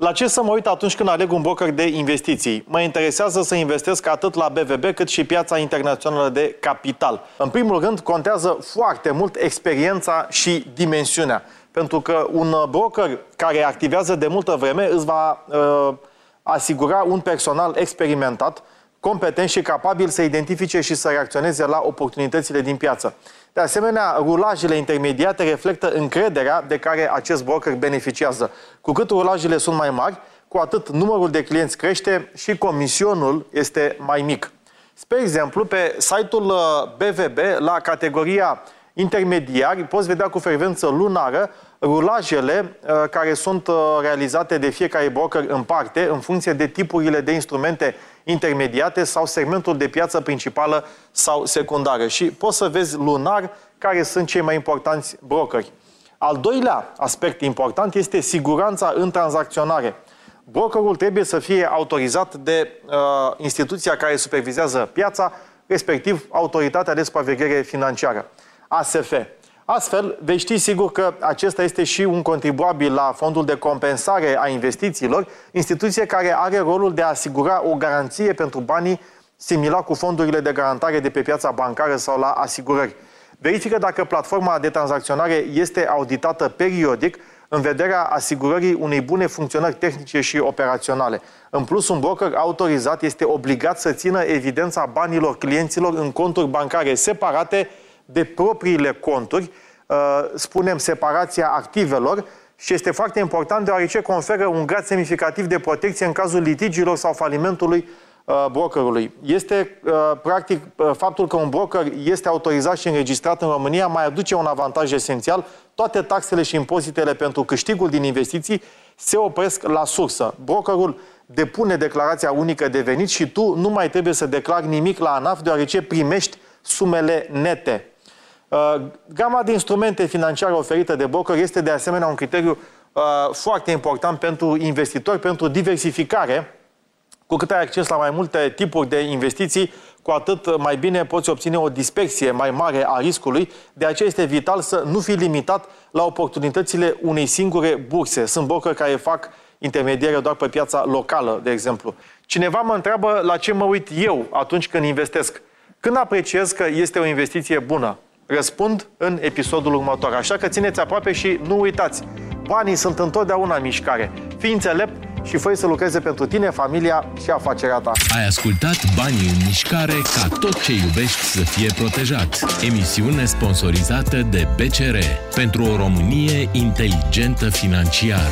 La ce să mă uit atunci când aleg un broker de investiții? Mă interesează să investesc atât la BVB cât și piața internațională de capital. În primul rând, contează foarte mult experiența și dimensiunea. Pentru că un broker care activează de multă vreme îți va uh, asigura un personal experimentat competenți și capabili să identifice și să reacționeze la oportunitățile din piață. De asemenea, rulajele intermediate reflectă încrederea de care acest broker beneficiază. Cu cât rulajele sunt mai mari, cu atât numărul de clienți crește și comisionul este mai mic. Spre exemplu, pe site-ul BVB, uh, la categoria intermediari, poți vedea cu frecvență lunară rulajele uh, care sunt uh, realizate de fiecare broker în parte, în funcție de tipurile de instrumente intermediate sau segmentul de piață principală sau secundară. Și poți să vezi lunar care sunt cei mai importanți brokeri. Al doilea aspect important este siguranța în tranzacționare. Brokerul trebuie să fie autorizat de uh, instituția care supervizează piața, respectiv Autoritatea de Supraveghere Financiară, ASF. Astfel, vei ști sigur că acesta este și un contribuabil la fondul de compensare a investițiilor, instituție care are rolul de a asigura o garanție pentru banii similar cu fondurile de garantare de pe piața bancară sau la asigurări. Verifică dacă platforma de tranzacționare este auditată periodic în vederea asigurării unei bune funcționări tehnice și operaționale. În plus, un broker autorizat este obligat să țină evidența banilor clienților în conturi bancare separate de propriile conturi, uh, spunem separația activelor, și este foarte important deoarece conferă un grad semnificativ de protecție în cazul litigiilor sau falimentului uh, brokerului. Este, uh, practic, faptul că un broker este autorizat și înregistrat în România mai aduce un avantaj esențial. Toate taxele și impozitele pentru câștigul din investiții se opresc la sursă. Brokerul depune declarația unică de venit și tu nu mai trebuie să declari nimic la ANAF deoarece primești sumele nete. Uh, gama de instrumente financiare oferite de broker este de asemenea un criteriu uh, foarte important pentru investitori, pentru diversificare. Cu cât ai acces la mai multe tipuri de investiții, cu atât mai bine poți obține o dispersie mai mare a riscului. De aceea este vital să nu fii limitat la oportunitățile unei singure burse. Sunt broker care fac intermediere doar pe piața locală, de exemplu. Cineva mă întreabă la ce mă uit eu atunci când investesc. Când apreciez că este o investiție bună? Răspund în episodul următor. Așa că țineți aproape și nu uitați. Banii sunt întotdeauna în mișcare. Fii înțelept și fă să lucreze pentru tine, familia și afacerea ta. Ai ascultat Banii în mișcare ca tot ce iubești să fie protejat. Emisiune sponsorizată de BCR pentru o Românie inteligentă financiar.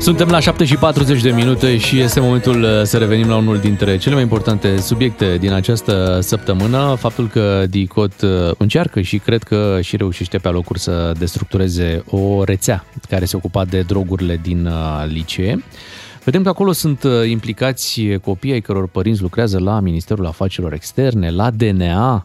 Suntem la 7 și 40 de minute și este momentul uh, să revenim la unul dintre cele mai importante subiecte din această săptămână, faptul că DICOT uh, încearcă și cred că și reușește pe alocuri să destructureze o rețea care se ocupa de drogurile din uh, licee. Vedem că acolo sunt implicați copii ai căror părinți lucrează la Ministerul Afacerilor Externe, la DNA,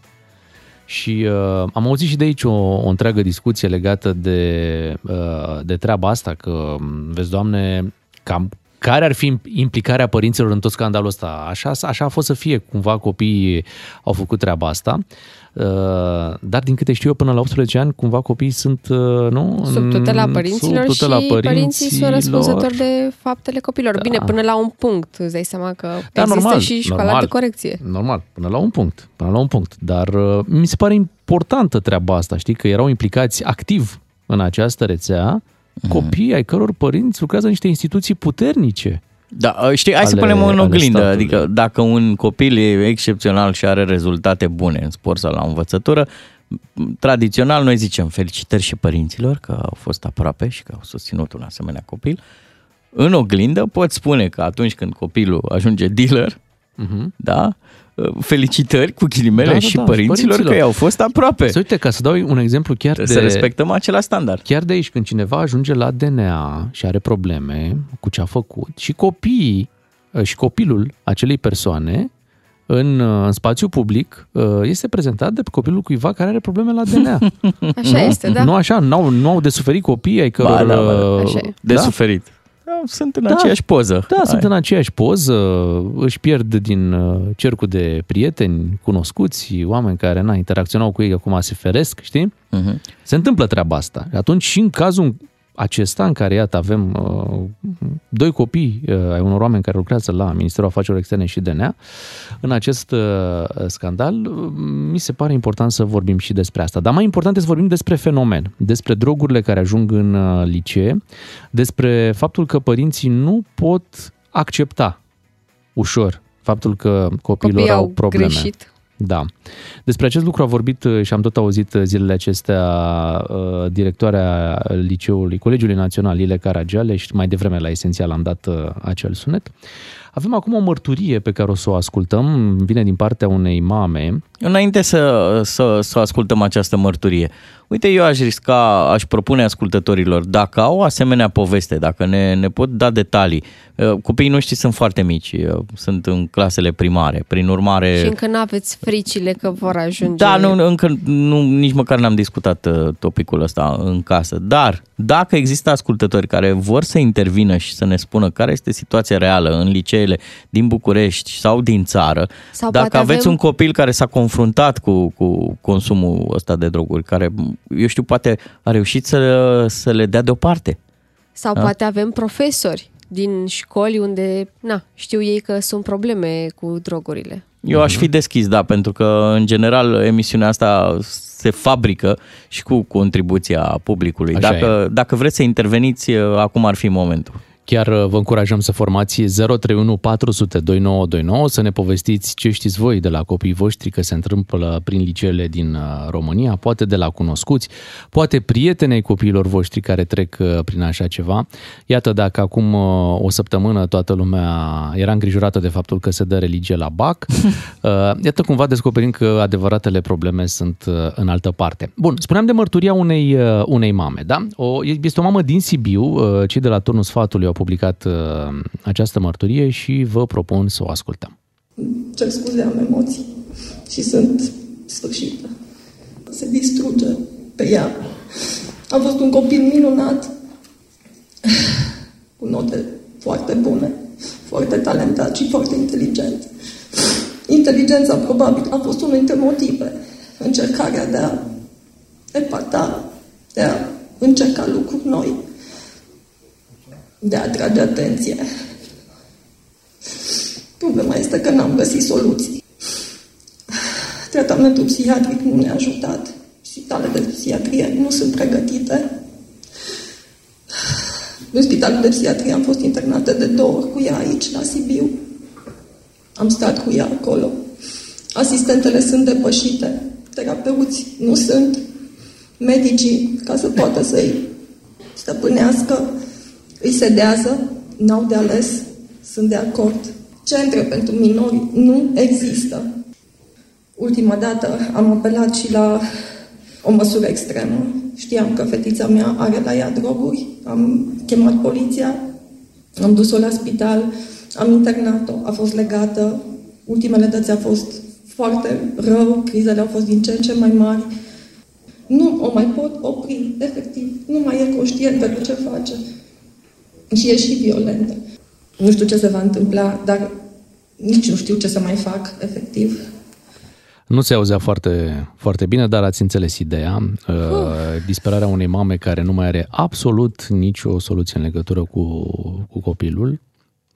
și uh, am auzit și de aici o, o întreagă discuție legată de, uh, de treaba asta, că, vezi, Doamne, cam care ar fi implicarea părinților în tot scandalul ăsta? Așa, așa a fost să fie, cumva copiii au făcut treaba asta. Uh, dar din câte știu eu, până la 18 ani, cumva copiii sunt, uh, nu? Sub tutela părinților sub tutela și părinților. părinții sunt răspunzători de faptele copilor. Da. Bine, până la un punct, îți dai seama că da, există normal, și școala normal, de corecție. Normal, până la un punct, până la un punct. Dar uh, mi se pare importantă treaba asta, știi, că erau implicați activ în această rețea mm. Copii ai căror părinți lucrează în niște instituții puternice. Da, ă, știi, hai ale, să punem în oglindă, adică dacă un copil e excepțional și are rezultate bune în sport sau la învățătură, tradițional noi zicem felicitări și părinților că au fost aproape și că au susținut un asemenea copil. În oglindă poți spune că atunci când copilul ajunge dealer, uh-huh. da, felicitări cu ghilimele da, da, și da, părinților, părinților că i-au fost aproape. Să uite, ca să dau un exemplu chiar de... Să respectăm acela standard. Chiar de aici, când cineva ajunge la DNA și are probleme cu ce a făcut și copiii și copilul acelei persoane în, în spațiu public este prezentat de copilul cuiva care are probleme la DNA. *laughs* Așa nu? este, da. Nu așa, nu au, nu au de suferit copiii ai căror... Ba, da, ba, da. Așa e. De da? suferit sunt în da, aceeași poză. Da, Hai. sunt în aceeași poză, își pierd din uh, cercul de prieteni, cunoscuți, oameni care na, interacționau cu ei, acum se feresc, știi? Uh-huh. Se întâmplă treaba asta. Atunci și în cazul acesta în care, iată, avem uh, doi copii uh, ai unor oameni care lucrează la Ministerul Afacerilor Externe și DNA, în acest uh, scandal, uh, mi se pare important să vorbim și despre asta. Dar mai important este să vorbim despre fenomen, despre drogurile care ajung în uh, licee, despre faptul că părinții nu pot accepta ușor Faptul că copiilor Copiii au au probleme. greșit. Da. Despre acest lucru a vorbit uh, și am tot auzit uh, zilele acestea uh, directoarea liceului, Colegiului Național Ile Caragiale și mai devreme la Esențial am dat uh, acel sunet. Avem acum o mărturie pe care o să o ascultăm, vine din partea unei mame. Înainte să, să, să ascultăm această mărturie, uite, eu aș risca, aș propune ascultătorilor, dacă au o asemenea poveste, dacă ne, ne pot da detalii, uh, copiii noștri sunt foarte mici, uh, sunt în clasele primare, prin urmare... Și încă nu aveți fricile că vor ajunge... Da, nu, încă nu, nici măcar n-am discutat uh, topicul ăsta în casă, dar dacă există ascultători care vor să intervină și să ne spună care este situația reală în liceele din București sau din țară, Sau dacă poate aveți avem- un copil care s-a confruntat cu, cu consumul ăsta de droguri, care, eu știu, poate a reușit să, să le dea deoparte. Sau Da. poate avem profesori din școli unde, na, știu ei că sunt probleme cu drogurile. Eu aș fi deschis, da, pentru că, în general, emisiunea asta se fabrică și cu contribuția publicului. Așa Dacă, dacă vreți să interveniți, acum ar fi momentul. Chiar uh, vă încurajăm să formați 031 400 2929, să ne povestiți ce știți voi de la copiii voștri că se întâmplă prin liceele din uh, România, poate de la cunoscuți, poate prietenei copiilor voștri care trec uh, prin așa ceva. Iată, dacă acum uh, o săptămână toată lumea era îngrijorată de faptul că se dă religie la BAC, *laughs* uh, iată cumva descoperim că adevăratele probleme sunt uh, în altă parte. Bun, spuneam de mărturia unei, uh, unei mame, da? O, este o mamă din Sibiu, uh, cei de la Turnul Sfatului au publicat uh, această mărturie și vă propun să o ascultăm. cer scuze, am emoții și sunt sfârșită. Se distruge pe ea. Am fost un copil minunat, cu note foarte bune, foarte talentat și foarte inteligent. Inteligența probabil a fost unul dintre motive. Încercarea de a epata, de a încerca lucruri noi, de a atrage atenție. Problema este că n-am găsit soluții. Tratamentul psihiatric nu ne-a ajutat. Spitalele de psihiatrie nu sunt pregătite. În spitalul de psihiatrie am fost internată de două ori cu ea aici, la Sibiu. Am stat cu ea acolo. Asistentele sunt depășite. Terapeuți nu sunt. Medicii, ca să poată să-i stăpânească, îi sedează, n-au de ales, sunt de acord. Centre pentru minori nu există. Ultima dată am apelat și la o măsură extremă. Știam că fetița mea are la ea droguri, am chemat poliția, am dus-o la spital, am internat-o, a fost legată, ultimele dăți a fost foarte rău, crizele au fost din ce în ce mai mari. Nu o mai pot opri, efectiv, nu mai e conștientă de ce face. Și e și violentă. Nu știu ce se va întâmpla, dar nici nu știu ce să mai fac, efectiv. Nu se auzea foarte, foarte bine, dar ați înțeles ideea. Uh, disperarea unei mame care nu mai are absolut nicio soluție în legătură cu, cu copilul.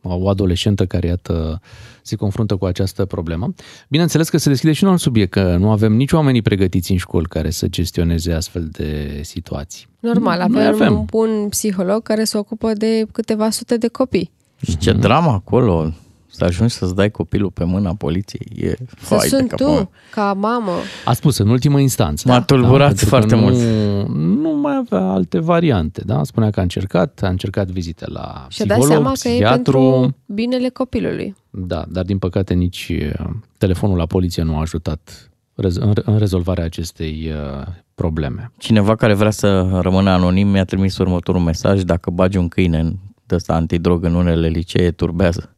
O adolescentă care, iată, se confruntă cu această problemă. Bineînțeles că se deschide și un alt subiect, că nu avem nici oamenii pregătiți în școli care să gestioneze astfel de situații. Normal, Noi avem, avem. un bun psiholog care se ocupă de câteva sute de copii. Și ce dramă acolo, să ajungi să-ți dai copilul pe mâna poliției. E Să fai de sunt capul meu. tu, ca mamă. A spus în ultimă instanță. M-a tulburat pentru că foarte nu, mult. Nu mai avea alte variante, da? Spunea că a încercat, a încercat vizite la Și-a psiholog, dat seama că e psihiatru. pentru binele copilului. Da, dar din păcate nici uh, telefonul la poliție nu a ajutat rez- în în rezolvarea acestei uh, probleme. Cineva care vrea să rămână anonim mi-a trimis următorul mesaj. Dacă bagi un câine în de ăsta antidrog în unele licee, turbează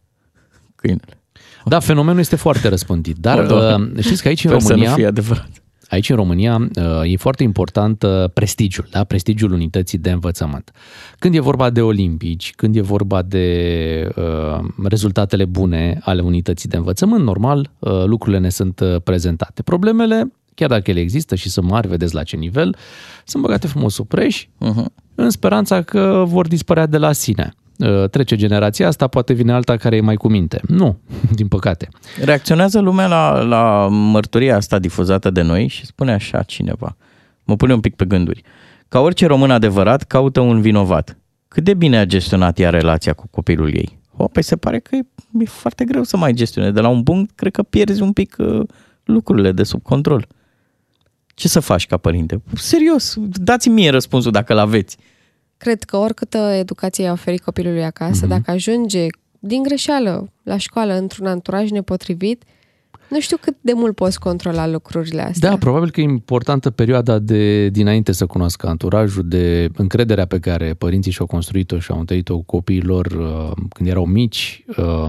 câinele. Da, fenomenul este foarte răspândit, dar O, Doamne. uh, știți că aici în Sper să nu România... fie adevărat. Aici în România uh, e foarte important uh, prestigiul, da? prestigiul unității de învățământ. Când e vorba de olimpici, când e vorba de uh, rezultatele bune ale unității de învățământ, normal, uh, lucrurile ne sunt uh, prezentate. Problemele, chiar dacă ele există și sunt mari, vedeți la ce nivel, sunt băgate frumos sub preș, uh-huh. în speranța că vor dispărea de la sine. Uh, Trece generația asta, poate vine alta care e mai cu minte. Nu, *laughs* din păcate. Reacționează lumea la, la mărturia asta difuzată de noi și spune așa cineva. Mă pune un pic pe gânduri. Ca orice român adevărat, caută un vinovat. Cât de bine a gestionat ea relația cu copilul ei? acolo, păi se pare că e, e foarte greu să mai gestionezi. De la un punct, cred că pierzi un pic uh, lucrurile de sub control. Ce să faci ca părinte? Serios, dați-mi mie răspunsul dacă l-aveți. Cred că oricâtă educație i-a oferit copilului acasă, mm-hmm. dacă ajunge din greșeală la școală într-un anturaj nepotrivit, nu știu cât de mult poți controla lucrurile astea. Da, probabil că e importantă perioada de dinainte să cunoască anturajul, de încrederea pe care părinții și-au construit-o și au întărit-o copiilor uh, când erau mici, uh,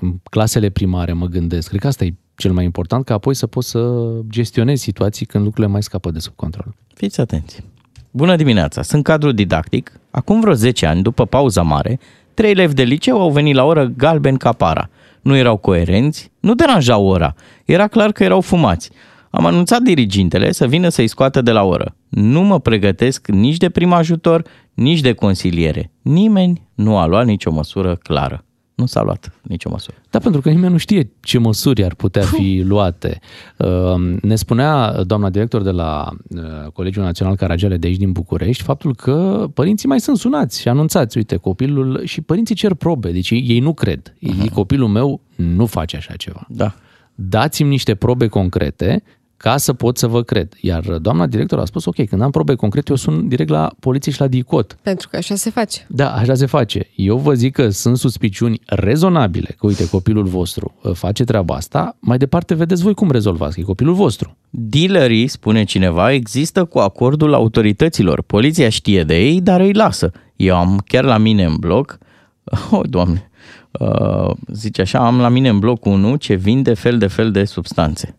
în clasele primare, mă gândesc. Cred că asta e cel mai important, ca apoi să poți să gestionezi situații când lucrurile mai scapă de sub control. Fiți atenți! Bună dimineața! Sunt cadru didactic. Acum vreo 10 ani, după pauza mare, trei elevi de liceu au venit la oră galben ca para. Nu erau coerenți, nu deranjau ora. Era clar că erau fumați. Am anunțat dirigintele să vină să-i scoată de la oră. Nu mă pregătesc nici de prim ajutor, nici de consiliere. Nimeni nu a luat nicio măsură clară nu s-a luat nicio măsură. Da, pentru că nimeni nu știe ce măsuri ar putea fi luate. Uh, ne spunea doamna director de la uh, Colegiul Național Caragiale de aici din București faptul că părinții mai sunt sunați și anunțați, uite, copilul și părinții cer probe, deci ei nu cred. Uh-huh. Copilul meu nu face așa ceva. Da. Dați-mi niște probe concrete ca să pot să vă cred. Iar doamna director a spus, ok, când am probe concrete, eu sunt direct la poliție și la DICOT. Pentru că așa se face. Da, așa se face. Eu vă zic că sunt suspiciuni rezonabile, că uite, copilul vostru uh, face treaba asta, mai departe vedeți voi cum rezolvați, că e copilul vostru. Dealerii, spune cineva, există cu acordul autorităților. Poliția știe de ei, dar îi lasă. Eu am chiar la mine în bloc, *laughs* oh, doamne, uh, zice așa, am la mine în bloc 1 ce vinde fel de fel de substanțe.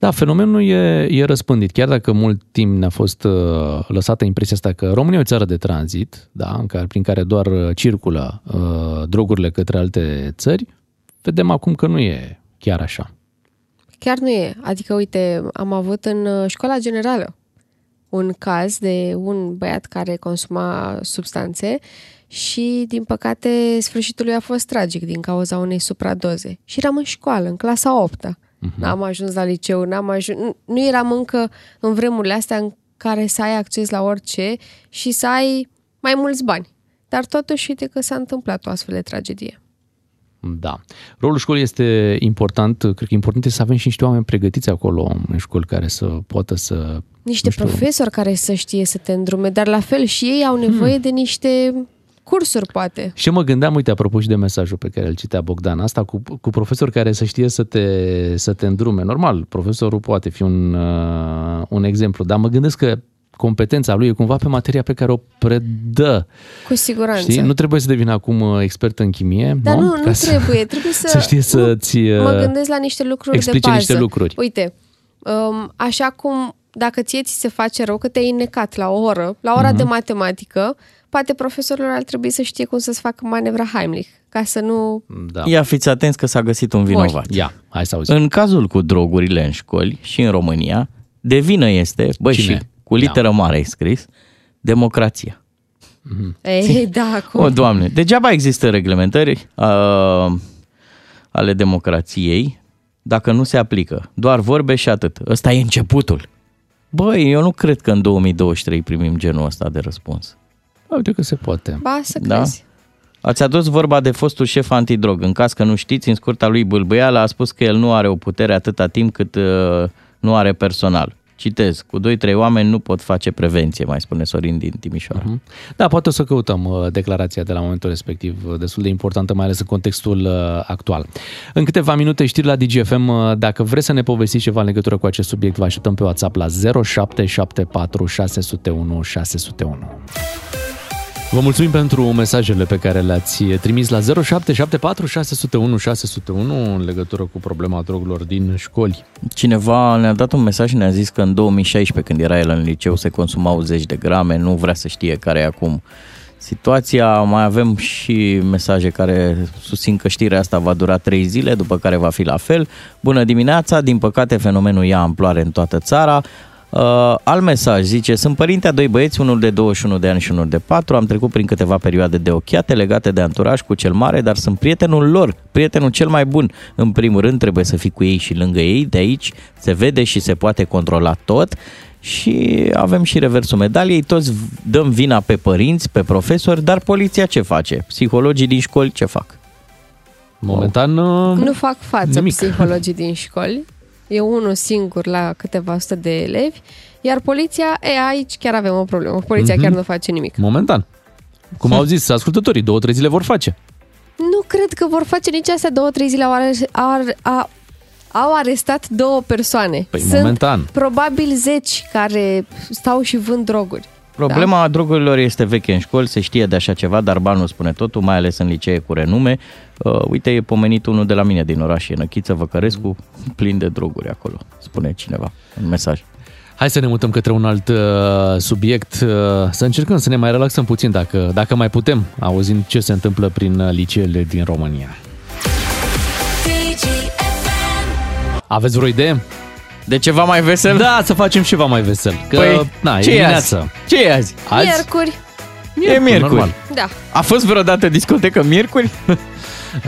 Da, fenomenul e, e răspândit. Chiar dacă mult timp ne-a fost uh, lăsată impresia asta că România e o țară de tranzit, da, în care, prin care doar uh, circulă uh, drogurile către alte țări, vedem acum că nu e chiar așa. Chiar nu e. Adică, uite, am avut în uh, școala generală un caz de un băiat care consuma substanțe și, din păcate, sfârșitul lui a fost tragic din cauza unei supradoze. Și eram în școală, în clasa 8 Uh-huh. N-am ajuns la liceu, n-am ajuns... Nu eram încă în vremurile astea în care să ai acces la orice și să ai mai mulți bani. Dar totuși, uite că s-a întâmplat o astfel de tragedie. Da. Rolul școlii este important. Cred că important este să avem și niște oameni pregătiți acolo în școli care să poată să... Niște profesori care să știe să te îndrume, dar la fel și ei au nevoie hmm. de niște cursuri, poate. Și mă gândeam, uite, apropo și de mesajul pe care îl citea Bogdan, asta cu, cu profesori care să știe să te, să te îndrume. Normal, profesorul poate fi un, uh, un exemplu, dar mă gândesc că competența lui e cumva pe materia pe care o predă. Cu siguranță. Știi? Nu trebuie să devină acum uh, expert în chimie. Dar nu, nu, nu să, trebuie. Trebuie *laughs* să, să știe să-ți Mă uh, gândesc la niște lucruri de bază. niște lucruri. Uite, um, așa cum dacă ție ți se face rău că te-ai înnecat la o oră, la ora uh-huh. de matematică, poate profesorul ar trebui să știe cum să-ți facă manevra Heimlich, ca să nu... Da. Ia fiți atenți că s-a găsit un vinovat. Ori. Ia, hai să auzim. În cazul cu drogurile în școli și în România, de vină este, bă, Cine? și cu literă da. mare ai scris, democrația. Mm-hmm. Ei, da, cum? O, Doamne, degeaba există reglementări uh, ale democrației dacă nu se aplică. Doar vorbe și atât. Ăsta e începutul. Băi, eu nu cred că în 2023 primim genul ăsta de răspuns. Uite că se poate. Ba, să da? crezi. Ați adus vorba de fostul șef antidrog. În caz că nu știți, în scurta lui Bâlbâială a spus că el nu are o putere atâta timp cât uh, nu are personal. Citez, cu 2-3 oameni nu pot face prevenție, mai spune Sorin din Timișoara. Uh-huh. Da, poate o să căutăm uh, declarația de la momentul respectiv, uh, destul de importantă, mai ales în contextul uh, actual. În câteva minute știri la DGFM. Dacă vreți să ne povestiți ceva în legătură cu acest subiect, vă așteptăm pe WhatsApp la 0774 601 601. Vă mulțumim pentru mesajele pe care le-ați trimis la 0774 601 601 în legătură cu problema drogurilor din școli. Cineva ne-a dat un mesaj și ne-a zis că în 2016, când era el în liceu, se consumau zeci de grame, nu vrea să știe care e acum situația. Mai avem și mesaje care susțin că știrea asta va dura trei zile, după care va fi la fel. Bună dimineața, din păcate fenomenul ia amploare în toată țara. Uh, alt mesaj zice, sunt părinte a doi băieți, unul de 21 de ani și unul de 4, am trecut prin câteva perioade de ochiate legate de anturaj cu cel mare, dar sunt prietenul lor, prietenul cel mai bun. În primul rând trebuie să fii cu ei și lângă ei, de aici se vede și se poate controla tot. și avem și reversul medaliei, toți dăm vina pe părinți, pe profesori, dar poliția ce face? Psihologii din școli ce fac? Momentan uh, Nu fac față Nimic. psihologii din școli. E unul singur la câteva sute de elevi. Iar poliția, e, aici chiar avem o problemă. Poliția Mhm. chiar nu face nimic. Momentan. Cum au zis ascultătorii, două, trei zile vor face. Nu cred că vor face nici astea două, trei zile. Au, are, ar, a, au arestat două persoane. Păi, Sunt momentan. probabil zeci care stau și vând droguri. Problema drogurilor este veche în școli, se știe de așa ceva, dar banul spune totul, mai ales în licee cu renume. Uh, uite, e pomenit unul de la mine din oraș, e Năchiță Văcărescu, plin de droguri acolo, spune cineva în mesaj. Hai să ne mutăm către un alt uh, subiect, uh, să încercăm să ne mai relaxăm puțin dacă, dacă mai putem, auzind ce se întâmplă prin uh, liceele din România. Aveți vreo idee? De ceva mai vesel? Da, să facem ceva mai vesel. Că, Păi, na, e ce e dimineață. azi? Ce e azi? Azi? Miercuri. E miercuri. normal. Da. A fost vreodată discotecă miercuri? *laughs*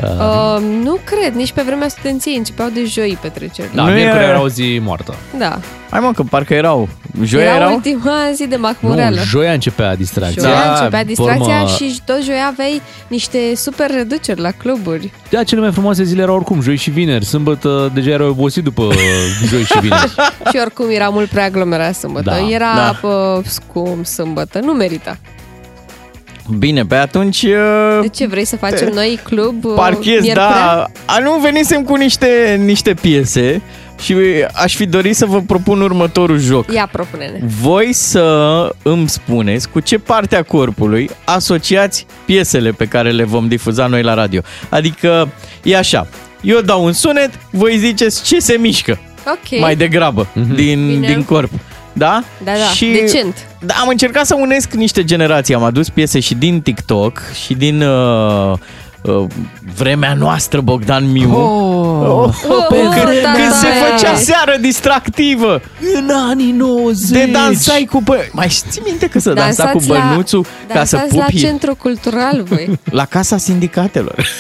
Uh, nu cred, nici pe vremea studenției începeau de joi petrecerile. Da, Nu miercuri e- era o zi moartă. Da. Hai mă, că parcă erau. Joia era erau? ultima zi de mahmureală. Nu, joia începea distracția. Joia începea pe distracția urmă, și tot joia aveai niște super reduceri la cluburi. Da, cele mai frumoase zile erau oricum joi și vineri. Sâmbătă deja era obosit după *laughs* joi și vineri. și oricum era mult prea aglomerat sâmbătă. Da, era da. da. scump sâmbătă, nu merita. Bine, pe atunci... uh, De ce vrei să facem noi club uh, Parchez, miercurea? da. A, nu venisem cu niște, niște piese și aș fi dorit să vă propun următorul joc. Ia, propune-ne. Voi să îmi spuneți cu ce parte a corpului asociați piesele pe care le vom difuza noi la radio. Adică e așa, eu dau un sunet, voi ziceți ce se mișcă Ok. mai degrabă din, Bine. din corp. Da? Da, da, decent. Da, am încercat să unesc niște generații. Am adus piese și din TikTok și din uh, uh, vremea noastră, Bogdan Miu. Oh, oh, pe când, vremea când se mea. făcea seară distractivă. În anii 90. De dansai cu bă... Mai știi minte că să dansa cu Dansați la- bănuțul ca să dansați la pupi centru cultural, voi. *laughs* la casa sindicatelor. *laughs*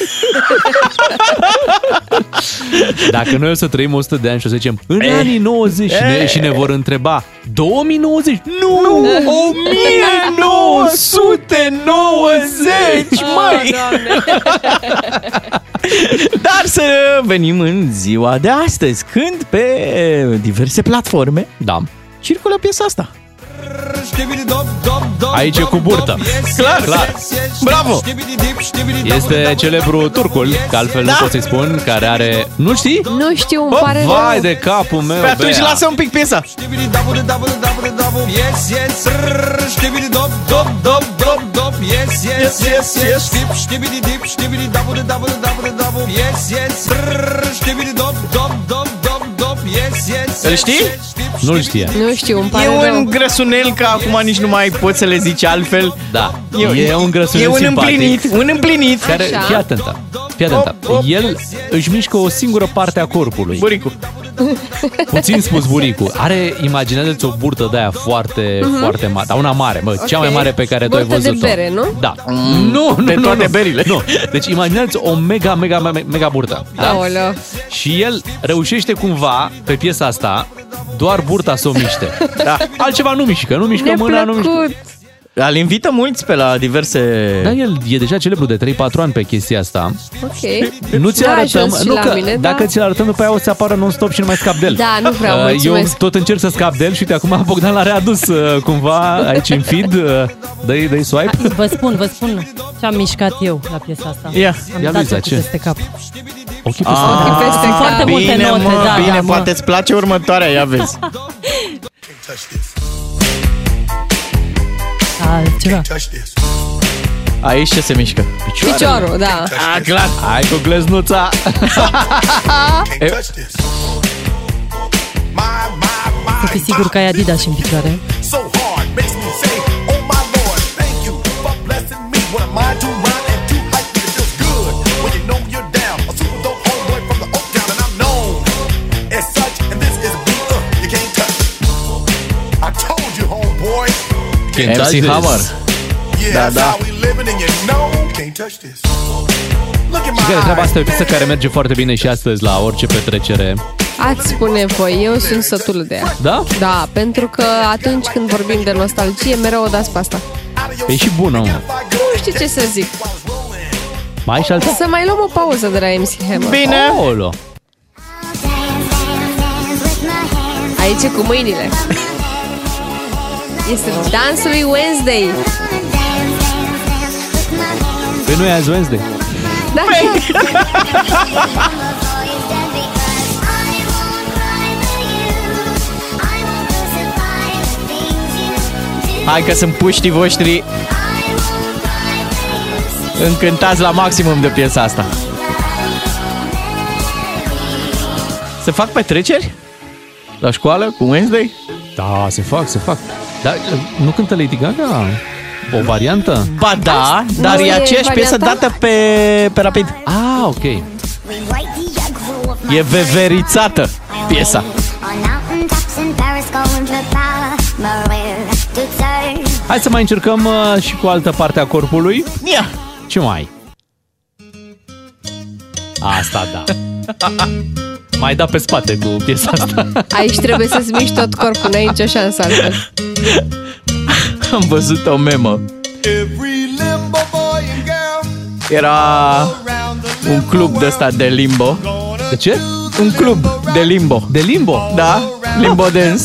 Dacă noi o să trăim 100 de ani și o să zicem în Eh. anii 90 și ne, Eh. și ne vor întreba 2090? Nu! Nu! 1990, măi! *laughs* Dar să venim în ziua de astăzi, când pe diverse platforme da. circulă piesa asta. Aici e cu burtă. Clar, clar. Bravo! Este celebru turcul, că altfel Da. nu pot să-i spun, care are... Nu știi? Nu știu, îmi Oh, pare Vai rău. de capul meu, Pe atunci Bea. lasă un pic piesa. Îl știi? Nu-l știe. Nu știu, îmi pare E rău. un grăsunel, că acum nici nu mai poți să le zici altfel. Da, e un grăsunel E un simpatic. împlinit, un împlinit. Care, Așa. fii atentă, fii atentă. El își mișcă o singură parte a corpului. Buricul. Puțin spus buricul. Are, imaginează-ți o burtă de aia foarte, foarte mare. Dar una mare, mă, cea mai Ok. mare pe care tu ai Burtă de văzut-o. bere, nu? Da. Nu, nu, de nu, toate nu. berile. Nu. Deci imaginează o mega, mega, mega, mega burtă. Da? Aoleu. Și el reușește cumva, pe piesa asta, doar burta să o miște. Da. Altceva nu mișcă, nu mișcă mâna, nu mișcă. Neplăcut. Îl invită mulți pe la diverse... Da, el e deja celebru de 3-4 ani pe chestia asta. Ok. Nu ți Da, arătăm, ajuns și nu la că, mine, dacă da. ți-l arătăm după aia o să apară non-stop și nu mai scap de el. Da, nu vreau, Uh, Eu mulțumesc. tot încerc să scap de el și uite, acum Bogdan l-a readus uh, cumva aici în feed. Uh, Dă-i, dă swipe. Vă spun, vă spun ce am mișcat eu la piesa asta. Ia. Am Ia, dat Luiza, ochii ce? peste cap. Ochii Ah, peste peste Sunt cap. foarte multe Bine, note, mă, da, bine, da, mă. poate îți place următoarea, ia vezi. *laughs* Altceva. Aici ce se mișcă? Piciorul, da. A, clar. Hai cu gleznuța. *laughs* Să fii sigur că ai Adidas și în picioare. Can't touch this. Look at Și care my treaba eyes. asta e o piesă care merge foarte bine și astăzi la orice petrecere. Ați spune voi, eu sunt sătulă de ea. Da? Da, pentru că atunci când vorbim de nostalgie, mereu o dați pe asta. E și bună, mă. Nu știu ce să zic. Mai ai și alta? Să mai luăm o pauză de la MC Hammer. Bine. Olo. Aici e cu mâinile. Este dansul lui Wednesday. Păi nu e azi Wednesday. Da. *laughs* Hai că sunt puștii voștri încântați la maximum de piesa asta. Se fac petreceri? La școală cu Wednesday? Da, se fac, se fac. Dar nu cântă Lady Gaga? O variantă? Ba da, dar nu e e aceeași piesă varianta? dată pe, pe rapid. Ah, ok. E veverițată piesa. Hai să mai încercăm uh, și cu altă parte a corpului. Ia! Ce mai ai? Asta da. *laughs* mai da pe spate cu piesa asta. *laughs* Aici trebuie să-ți miști tot corpul, n-ai nicio șansă altfel. *laughs* Am văzut o memă. Era un club de ăsta de limbo. De ce? Un club de limbo. De limbo? Da, limbo dance.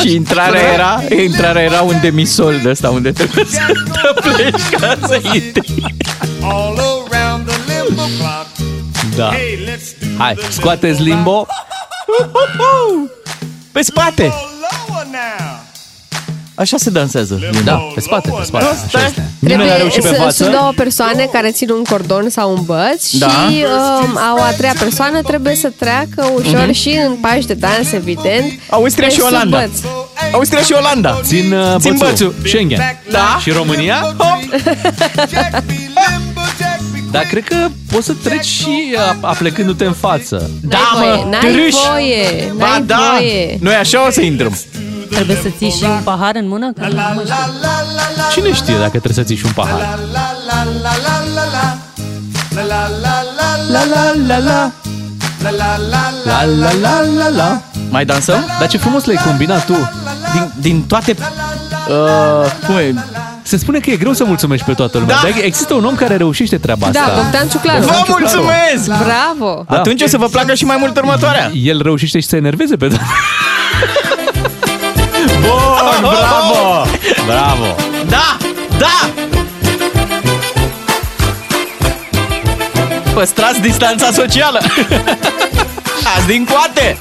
Și intrarea era, intrarea era un demisol de ăsta unde trebuie să te pleci ca să intri. Da. Hai, scoateți limbo. Pe spate. Așa se dansează. Da, pe spate, pe spate. Așa este. Nimeni Trebuie, n-a reușit pe sunt, față. sunt două persoane care țin un cordon sau un băț Da. și um, a, a treia persoană trebuie să treacă ușor Mhm. și în pași de dans, evident. Austria pe și sub Olanda. băț. Austria și Olanda. Țin, uh, Țin bățul. bățul. Schengen. Da. Și România? *laughs* Dar cred că poți să treci și uh, aplecându-te în față. Da, N-ai mă, voie, n-ai târâși. voie, Ba n-ai da, voie. noi așa o să intrăm. Trebuie să ții și un pahar în mână? Că nu mă știu. Cine știe dacă trebuie să ții și un pahar? La la la la. La la la la la. Mai dansăm? Dar ce frumos le-ai combinat tu. Din, din toate... Uh, cum e? Se spune că e greu să mulțumești pe toată lumea. Da. Dar există un om care reușește treaba asta. Da, Bogdan Ciuclaru. Vă mulțumesc! Bravo! Da. Atunci o să vă placă și mai mult următoarea. El reușește și să enerveze pe toată *laughs* Bun, bravo! Bravo! Da, da! Păstrați distanța socială! *laughs* Azi din coate!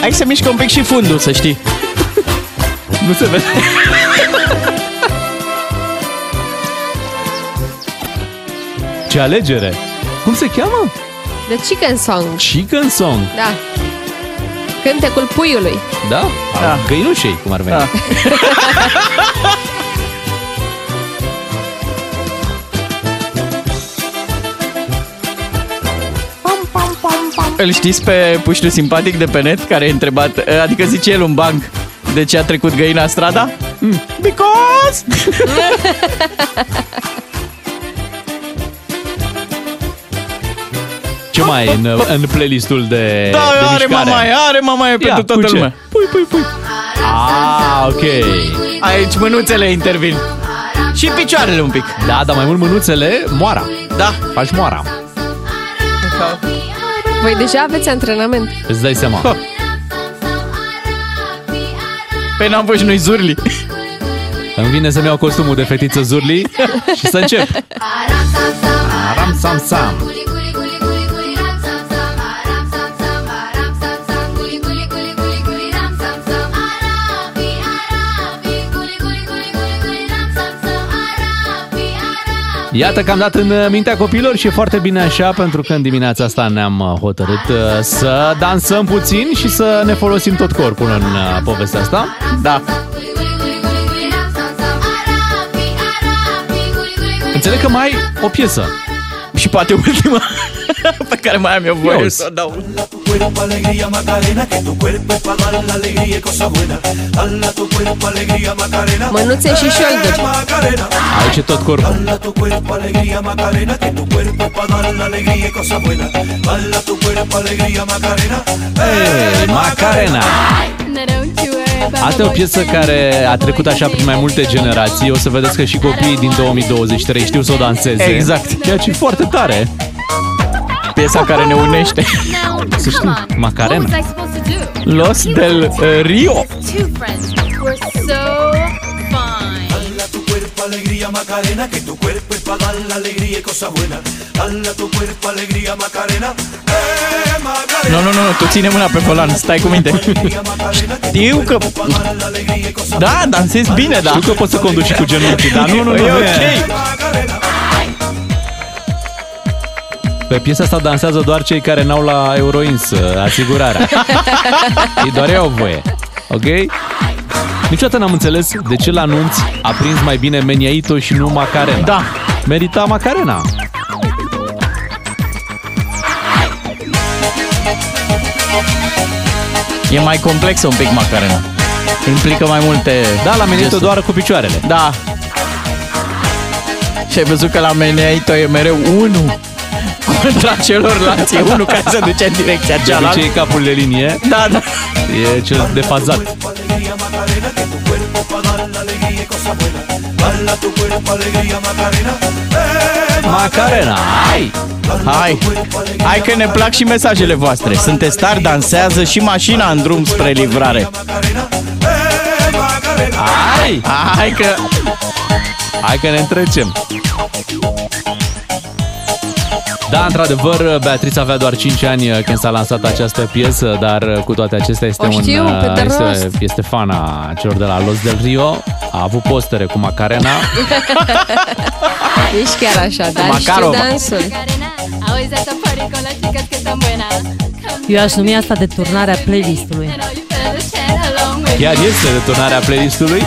Hai să mișcă un pic și fundul, să știi. Nu se vede. Ce alegere! Cum se cheamă? The Chicken Song. Chicken Song. Da. Cântecul puiului. Da? Da. da. Găinușei, cum ar veni. Da. *laughs* Îl știți pe puștiu simpatic de pe net care a întrebat, adică zice el un banc, de ce a trecut găina strada? Mm. Because! *laughs* Ce mai e în, în playlistul de, Da, de are mișcare? mamaie, are mamaie Ia, pentru cu toată ce? lumea. Pui, pui, pui. Ah, ok. Aici mânuțele intervin. Și picioarele un pic. Da, dar mai mult mânuțele, moara. Da. Faci moara. Voi deja aveți antrenament. Îți dai seama. Pe n-am fost și noi zurli. Îmi vine să-mi iau costumul de fetiță Zurli *laughs* și să încep. Aram sam sam. Iată că am dat în mintea copilor și e foarte bine așa pentru că în dimineața asta ne-am uh, hotărât uh, să dansăm puțin și să ne folosim tot corpul în uh, povestea asta. Da. Înțeleg că mai ai o piesă. Și poate ultima *laughs* pe care mai am eu voie Auzi. să o dau. cuerpo alegría Macarena, que tu cuerpo es para dar la alegría y cosas buenas. Dala tu cuerpo alegría Macarena. Mânuțe și șolduri. Macarena. Aici e tot corpul. Dala tu cuerpo alegría Macarena, que tu cuerpo es para dar la alegría y cosas buenas. Dala tu cuerpo alegría Macarena. Hey, Macarena! Asta e o piesă care a trecut așa prin mai multe generații. O să vedeți că și copiii din 2023 știu să o danseze. Exact. Ceea ce e foarte tare. Piesa care ne unește. Să știi, Macarena. Los del uh, Rio. Alegría Macarena, que tu cuerpo es para dar la alegría y cosas buenas. Dala tu cuerpo alegría Macarena. Eh, Macarena. Nu, nu, nu, tu ține mâna pe volan, stai cu minte. Știu că... Da, dansezi bine, da. Știu că poți să conduci și cu genunchii, dar nu, nu, nu. E nu ok. Pe piesa asta dansează doar cei care n-au la Euroins uh, asigurarea. *laughs* Ei doar ei au voie. Ok? Niciodată n-am înțeles de ce la anunț a prins mai bine Meniaito și nu Macarena. Da. Merita Macarena. E mai complexă un pic Macarena. Implică mai multe Da, la Meniaito gesturi. doar cu picioarele. Da. Și ai văzut că la Meneaito e mereu unul contra celorlalți. E unul care se duce în direcția De cealaltă. obicei capul de linie Da, da. e cel defazat. Alegría Macarena, que tu cuerpo es para dar la alegría y cosas buenas. Dala tu cuerpo alegría Macarena. Eh, Macarena, hai! Hai, hai că ne plac și mesajele voastre. Sunteți tari, dansează și mașina în drum spre livrare. Hai! Hai că... Hai că ne întrecem. Da, într-adevăr, Beatrice avea doar 5 ani când s-a lansat această piesă, dar cu toate acestea este O știu, un pe de este, rost. este fana celor de la Los del Rio. A avut postere cu Macarena. *laughs* Ești chiar așa, dar Macarova. știu dansul. Always at the party con las chicas que están buenas. Eu aș numi asta de turnarea playlistului. Chiar este deturnarea playlistului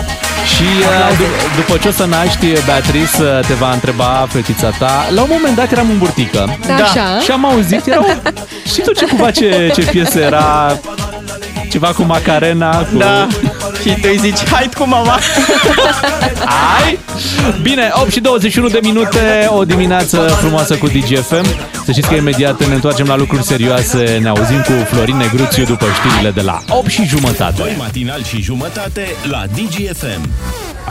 și uh, d- după ce o să naști, Beatrice uh, te va întreba fetița ta. La un moment dat eram în burtică Da, așa. și am auzit, era o... *laughs* Știi tu ce cumva ce, ce piesă era? Ceva cu Macarena, cu... Da. Și tu îi zici, hai cu mama. Hai! Bine, 8 și 21 de minute, o dimineață frumoasă cu DGFM. Să știți că imediat ne întoarcem la lucruri serioase. Ne auzim cu Florin Negruțiu după știrile de la 8 și jumătate. Doi matinal și jumătate la DGFM.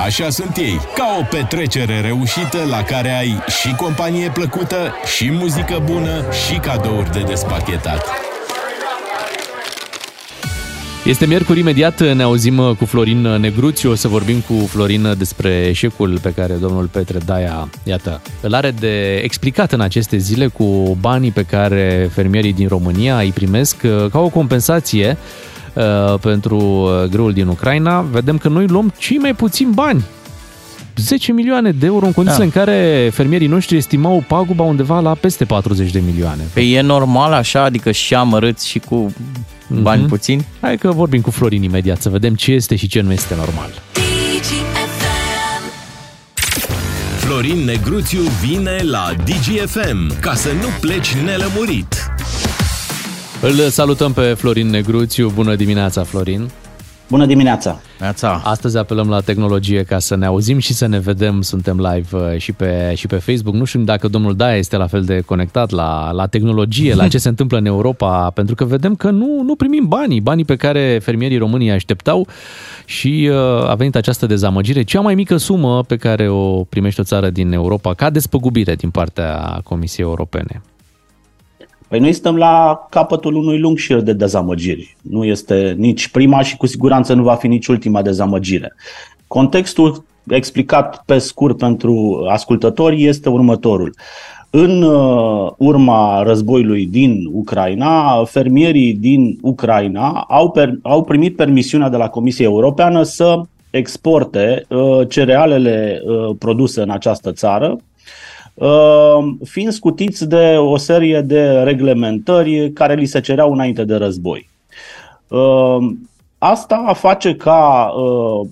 Așa sunt ei, ca o petrecere reușită la care ai și companie plăcută, și muzică bună, și cadouri de despachetat. Este miercuri, imediat ne auzim cu Florin Negruțiu, o să vorbim cu Florin despre eșecul pe care domnul Petre Daia, iată, îl are de explicat în aceste zile cu banii pe care fermierii din România îi primesc uh, ca o compensație uh, pentru uh, grâul din Ucraina. Vedem că noi luăm cei mai puțini bani 10 milioane de euro în condițiile Da. în care fermierii noștri estimau paguba undeva la peste 40 de milioane. Păi e normal așa, adică și amărâți și cu bani Mhm. puțini? Hai că vorbim cu Florin imediat să vedem ce este și ce nu este normal. Florin Negruțiu vine la DGFM ca să nu pleci nelămurit. Îl salutăm pe Florin Negruțiu. Bună dimineața, Florin! Bună dimineața! Neața. Astăzi apelăm la tehnologie ca să ne auzim și să ne vedem. Suntem live uh, și pe, și pe Facebook. Nu știu dacă domnul Daia este la fel de conectat la, la tehnologie, la ce se întâmplă în Europa, pentru că vedem că nu, nu primim banii, banii pe care fermierii românii așteptau și uh, a venit această dezamăgire. Cea mai mică sumă pe care o primește o țară din Europa ca despăgubire din partea Comisiei Europene. Păi noi stăm la capătul unui lung șir de dezamăgiri. Nu este nici prima și cu siguranță nu va fi nici ultima dezamăgire. Contextul explicat pe scurt pentru ascultători este următorul. În uh, urma războiului din Ucraina, fermierii din Ucraina au, per, au primit permisiunea de la Comisia Europeană să exporte uh, cerealele uh, produse în această țară Uh, fiind scutiți de o serie de reglementări care li se cereau înainte de război. Uh, Asta face ca uh,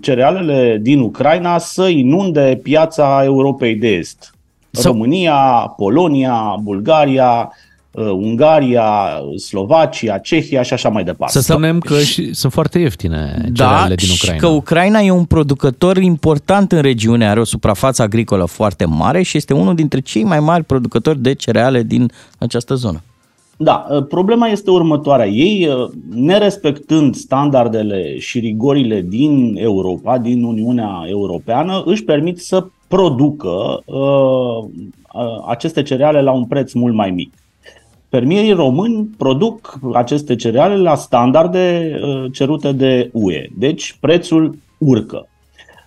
cerealele din Ucraina să inunde piața Europei de Est. România, Polonia, Bulgaria, uh, Ungaria, Slovacia, Cehia și așa mai departe. Să spunem că și, sunt foarte ieftine Da, cerealele din și Ucraina. că Ucraina e un producător important în regiune, are o suprafață agricolă foarte mare și este unul dintre cei mai mari producători de cereale din această zonă. Da, uh, problema este următoarea. Ei, uh, nerespectând standardele și rigorile din Europa, din Uniunea Europeană, își permit să producă uh, uh, aceste cereale la un preț mult mai mic. Fermierii români produc aceste cereale la standarde uh, cerute de UE, deci prețul urcă.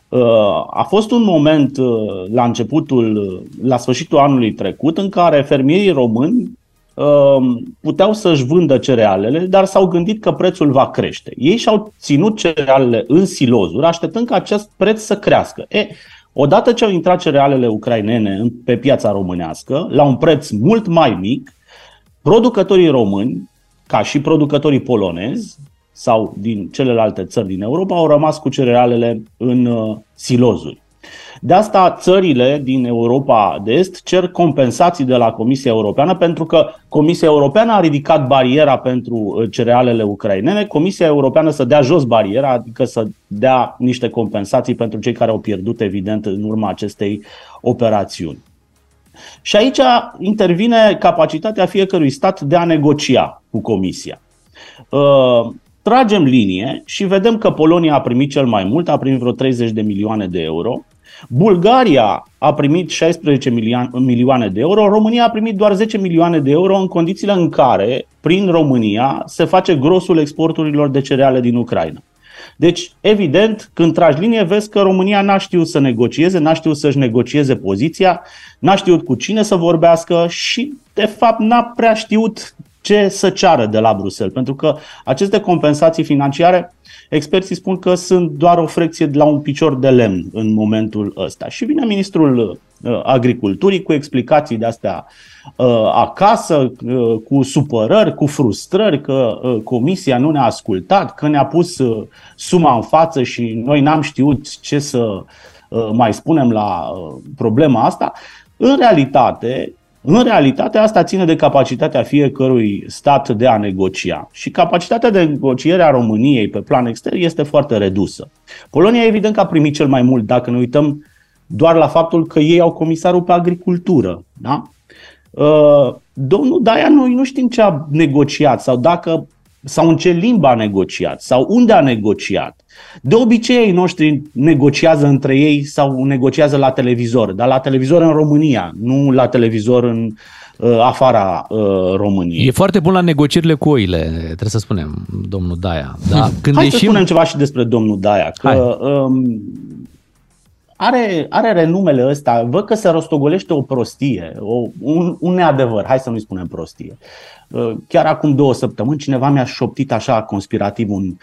Uh, A fost un moment uh, la începutul, uh, la sfârșitul anului trecut, în care fermierii români uh, puteau să-și vândă cerealele, dar s-au gândit că prețul va crește. Ei și-au ținut cerealele în silozuri, așteptând ca acest preț să crească. E, odată ce au intrat cerealele ucrainene în- pe piața românească, la un preț mult mai mic, producătorii români, ca și producătorii polonezi sau din celelalte țări din Europa, au rămas cu cerealele în uh, silozuri. De asta țările din Europa de Est cer compensații de la Comisia Europeană pentru că Comisia Europeană a ridicat bariera pentru uh, cerealele ucrainene, Comisia Europeană să dea jos bariera, adică să dea niște compensații pentru cei care au pierdut evident în urma acestei operațiuni. Și aici intervine capacitatea fiecărui stat de a negocia cu Comisia. Uh, Tragem linie și vedem că Polonia a primit cel mai mult, a primit vreo 30 de milioane de euro. Bulgaria a primit 16 milioane- milioane de euro, România a primit doar 10 milioane de euro în condițiile în care, prin România, se face grosul exporturilor de cereale din Ucraina. Deci, evident, când tragi linie, vezi că România n-a știut să negocieze, n-a știut să-și negocieze poziția, n-a știut cu cine să vorbească și, de fapt, n-a prea știut ce să ceară de la Bruxelles. Pentru că aceste compensații financiare, experții spun că sunt doar o frecție de la un picior de lemn în momentul ăsta. Și vine ministrul uh, agriculturii cu explicații de astea uh, acasă, uh, cu supărări, cu frustrări că uh, comisia nu ne-a ascultat, că ne-a pus uh, suma în față și noi n-am știut ce să uh, mai spunem la uh, problema asta. În realitate, în realitate, asta ține de capacitatea fiecărui stat de a negocia. Și capacitatea de negociere a României pe plan extern este foarte redusă. Polonia, evident, că a primit cel mai mult, dacă ne uităm doar la faptul că ei au comisarul pe agricultură. Da? Uh, Domnul Daia, noi nu știm ce a negociat sau dacă sau în ce limbă a negociat sau unde a negociat. De obicei ei noștri negociază între ei sau negociază la televizor, dar la televizor în România, nu la televizor în uh, afara uh, României. E foarte bun la negocierile cu oile, trebuie să spunem, domnul Daia. Da, când Hai ieșim... să spunem ceva și despre domnul Daia, că um, are, are renumele ăsta, văd că se rostogolește o prostie, o, un, un neadevăr, hai să nu-i spunem prostie. Uh, Chiar acum două săptămâni cineva mi-a șoptit așa conspirativ un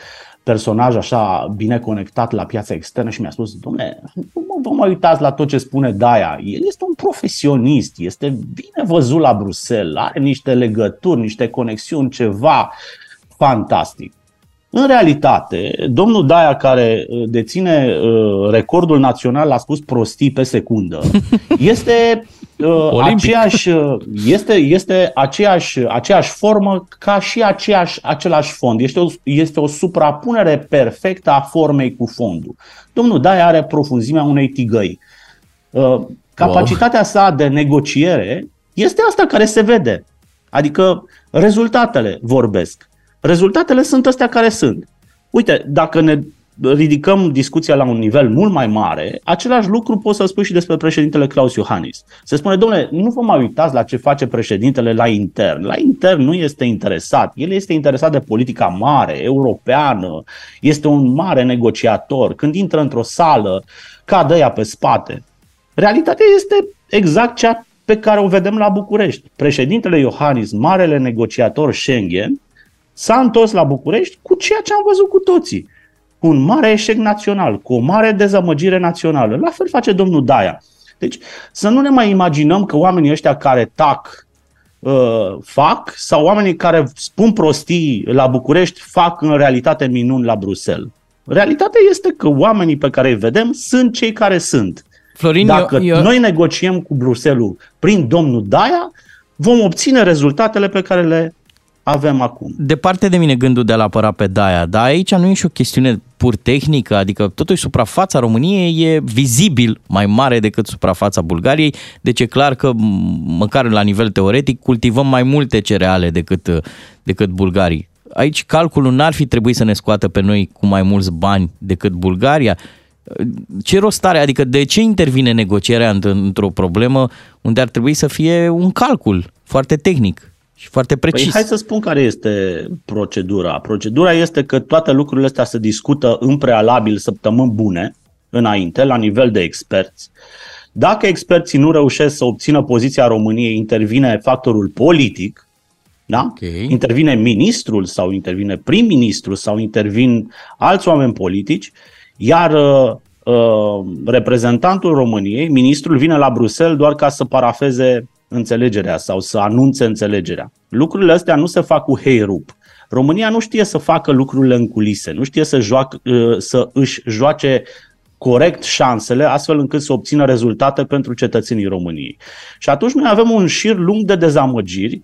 personaj așa bine conectat la piața externă și mi-a spus, domnule, nu mă vă mai uitați la tot ce spune Daia, el este un profesionist, este bine văzut la Bruxelles, are niște legături, niște conexiuni, ceva fantastic. În realitate, domnul Daia, care uh, deține uh, recordul național, a spus prostii pe secundă, *laughs* este, uh, Olimpic. aceeași, uh, este, este aceeași, aceeași formă ca și aceeași, același fond. Este o, este o suprapunere perfectă a formei cu fondul. Domnul Daia are profunzimea unei tigăi. Uh, Capacitatea sa de negociere este asta care se vede. Adică rezultatele vorbesc. Rezultatele sunt astea care sunt. Uite, dacă ne ridicăm discuția la un nivel mult mai mare, același lucru poți să spui și despre președintele Claus Iohannis. Se spune, domnule, nu vă mai uitați la ce face președintele la intern. La intern nu este interesat. El este interesat de politica mare, europeană, este un mare negociator. Când intră într-o sală, cadă ea pe spate. Realitatea este exact cea pe care o vedem la București. Președintele Iohannis, marele negociator Schengen, s-a întors la București cu ceea ce am văzut cu toții. Cu un mare eșec național, cu o mare dezamăgire națională. La fel face domnul Daia. Deci să nu ne mai imaginăm că oamenii ăștia care tac uh, fac sau oamenii care spun prostii la București fac în realitate minuni la Bruxelles. Realitatea este că oamenii pe care îi vedem sunt cei care sunt. Florin, Dacă eu- eu- noi negociem cu Bruselul prin domnul Daia, vom obține rezultatele pe care le avem acum. Departe de mine gândul de a apăra pe Daia, dar aici nu e și o chestiune pur tehnică, adică totuși suprafața României e vizibil mai mare decât suprafața Bulgariei, deci e clar că m- măcar la nivel teoretic cultivăm mai multe cereale decât, decât bulgarii. Aici calculul n-ar fi trebuit să ne scoată pe noi cu mai mulți bani decât Bulgaria. Ce rost are? Adică de ce intervine negocierea înt- într-o problemă unde ar trebui să fie un calcul foarte tehnic și foarte precis? Păi hai să spun care este procedura. Procedura este că toate lucrurile astea se discută în prealabil săptămâni bune, înainte, la nivel de experți. Dacă experții nu reușesc să obțină poziția României, intervine factorul politic, da? Okay. Intervine ministrul sau intervine prim-ministru sau intervin alți oameni politici, iar uh, uh, reprezentantul României, ministrul, vine la Bruxelles doar ca să parafeze înțelegerea sau să anunțe înțelegerea. Lucrurile astea nu se fac cu hei rup. România nu știe să facă lucrurile în culise, nu știe să, joacă, uh, să își joace corect șansele, astfel încât să obțină rezultate pentru cetățenii României. Și atunci noi avem un șir lung de dezamăgiri,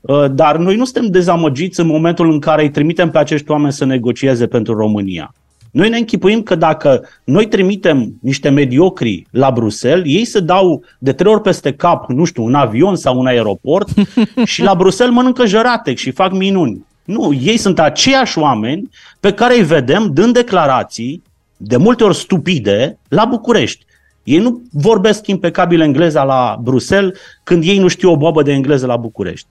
uh, dar noi nu suntem dezamăgiți în momentul în care îi trimitem pe acești oameni să negocieze pentru România. Noi ne închipuim că dacă noi trimitem niște mediocri la Bruxelles, ei se dau de trei ori peste cap, nu știu, un avion sau un aeroport *laughs* și la Bruxelles mănâncă jăratec și fac minuni. Nu, ei sunt aceiași oameni pe care îi vedem dând declarații, de multe ori stupide, la București. Ei nu vorbesc impecabil engleza la Bruxelles când ei nu știu o boabă de engleză la București.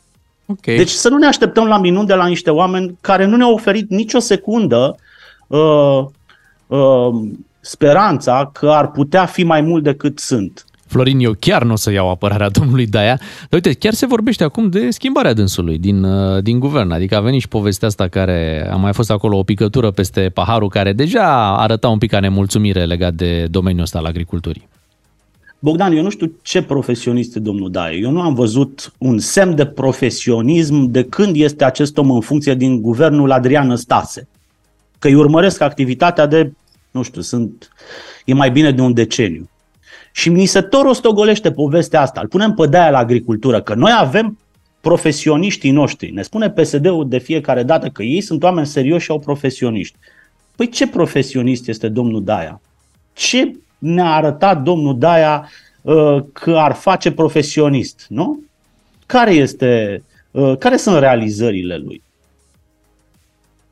Okay. Deci să nu ne așteptăm la minuni de la niște oameni care nu ne-au oferit nicio secundă uh, uh, speranța că ar putea fi mai mult decât sunt. Florin, eu chiar nu o să iau apărarea *laughs* domnului Daia, dar uite, chiar se vorbește acum de schimbarea dânsului din, uh, din guvern, adică a venit și povestea asta care a mai fost acolo o picătură peste paharul care deja arăta un pic ca nemulțumire legat de domeniul ăsta al agriculturii. Bogdan, eu nu știu ce profesionist e domnul Daie. Eu nu am văzut un semn de profesionism de când este acest om în funcție din guvernul Adrian Năstase. Că îi urmăresc activitatea de, nu știu, sunt, e mai bine de un deceniu. Și mi se tot rostogolește povestea asta. Îl punem pe de la agricultură, că noi avem profesioniștii noștri. Ne spune PSD-ul de fiecare dată că ei sunt oameni serioși și au profesioniști. Păi ce profesionist este domnul Daia? Ce ne-a arătat domnul Daia uh, că ar face profesionist, nu? Care, este, uh, care sunt realizările lui?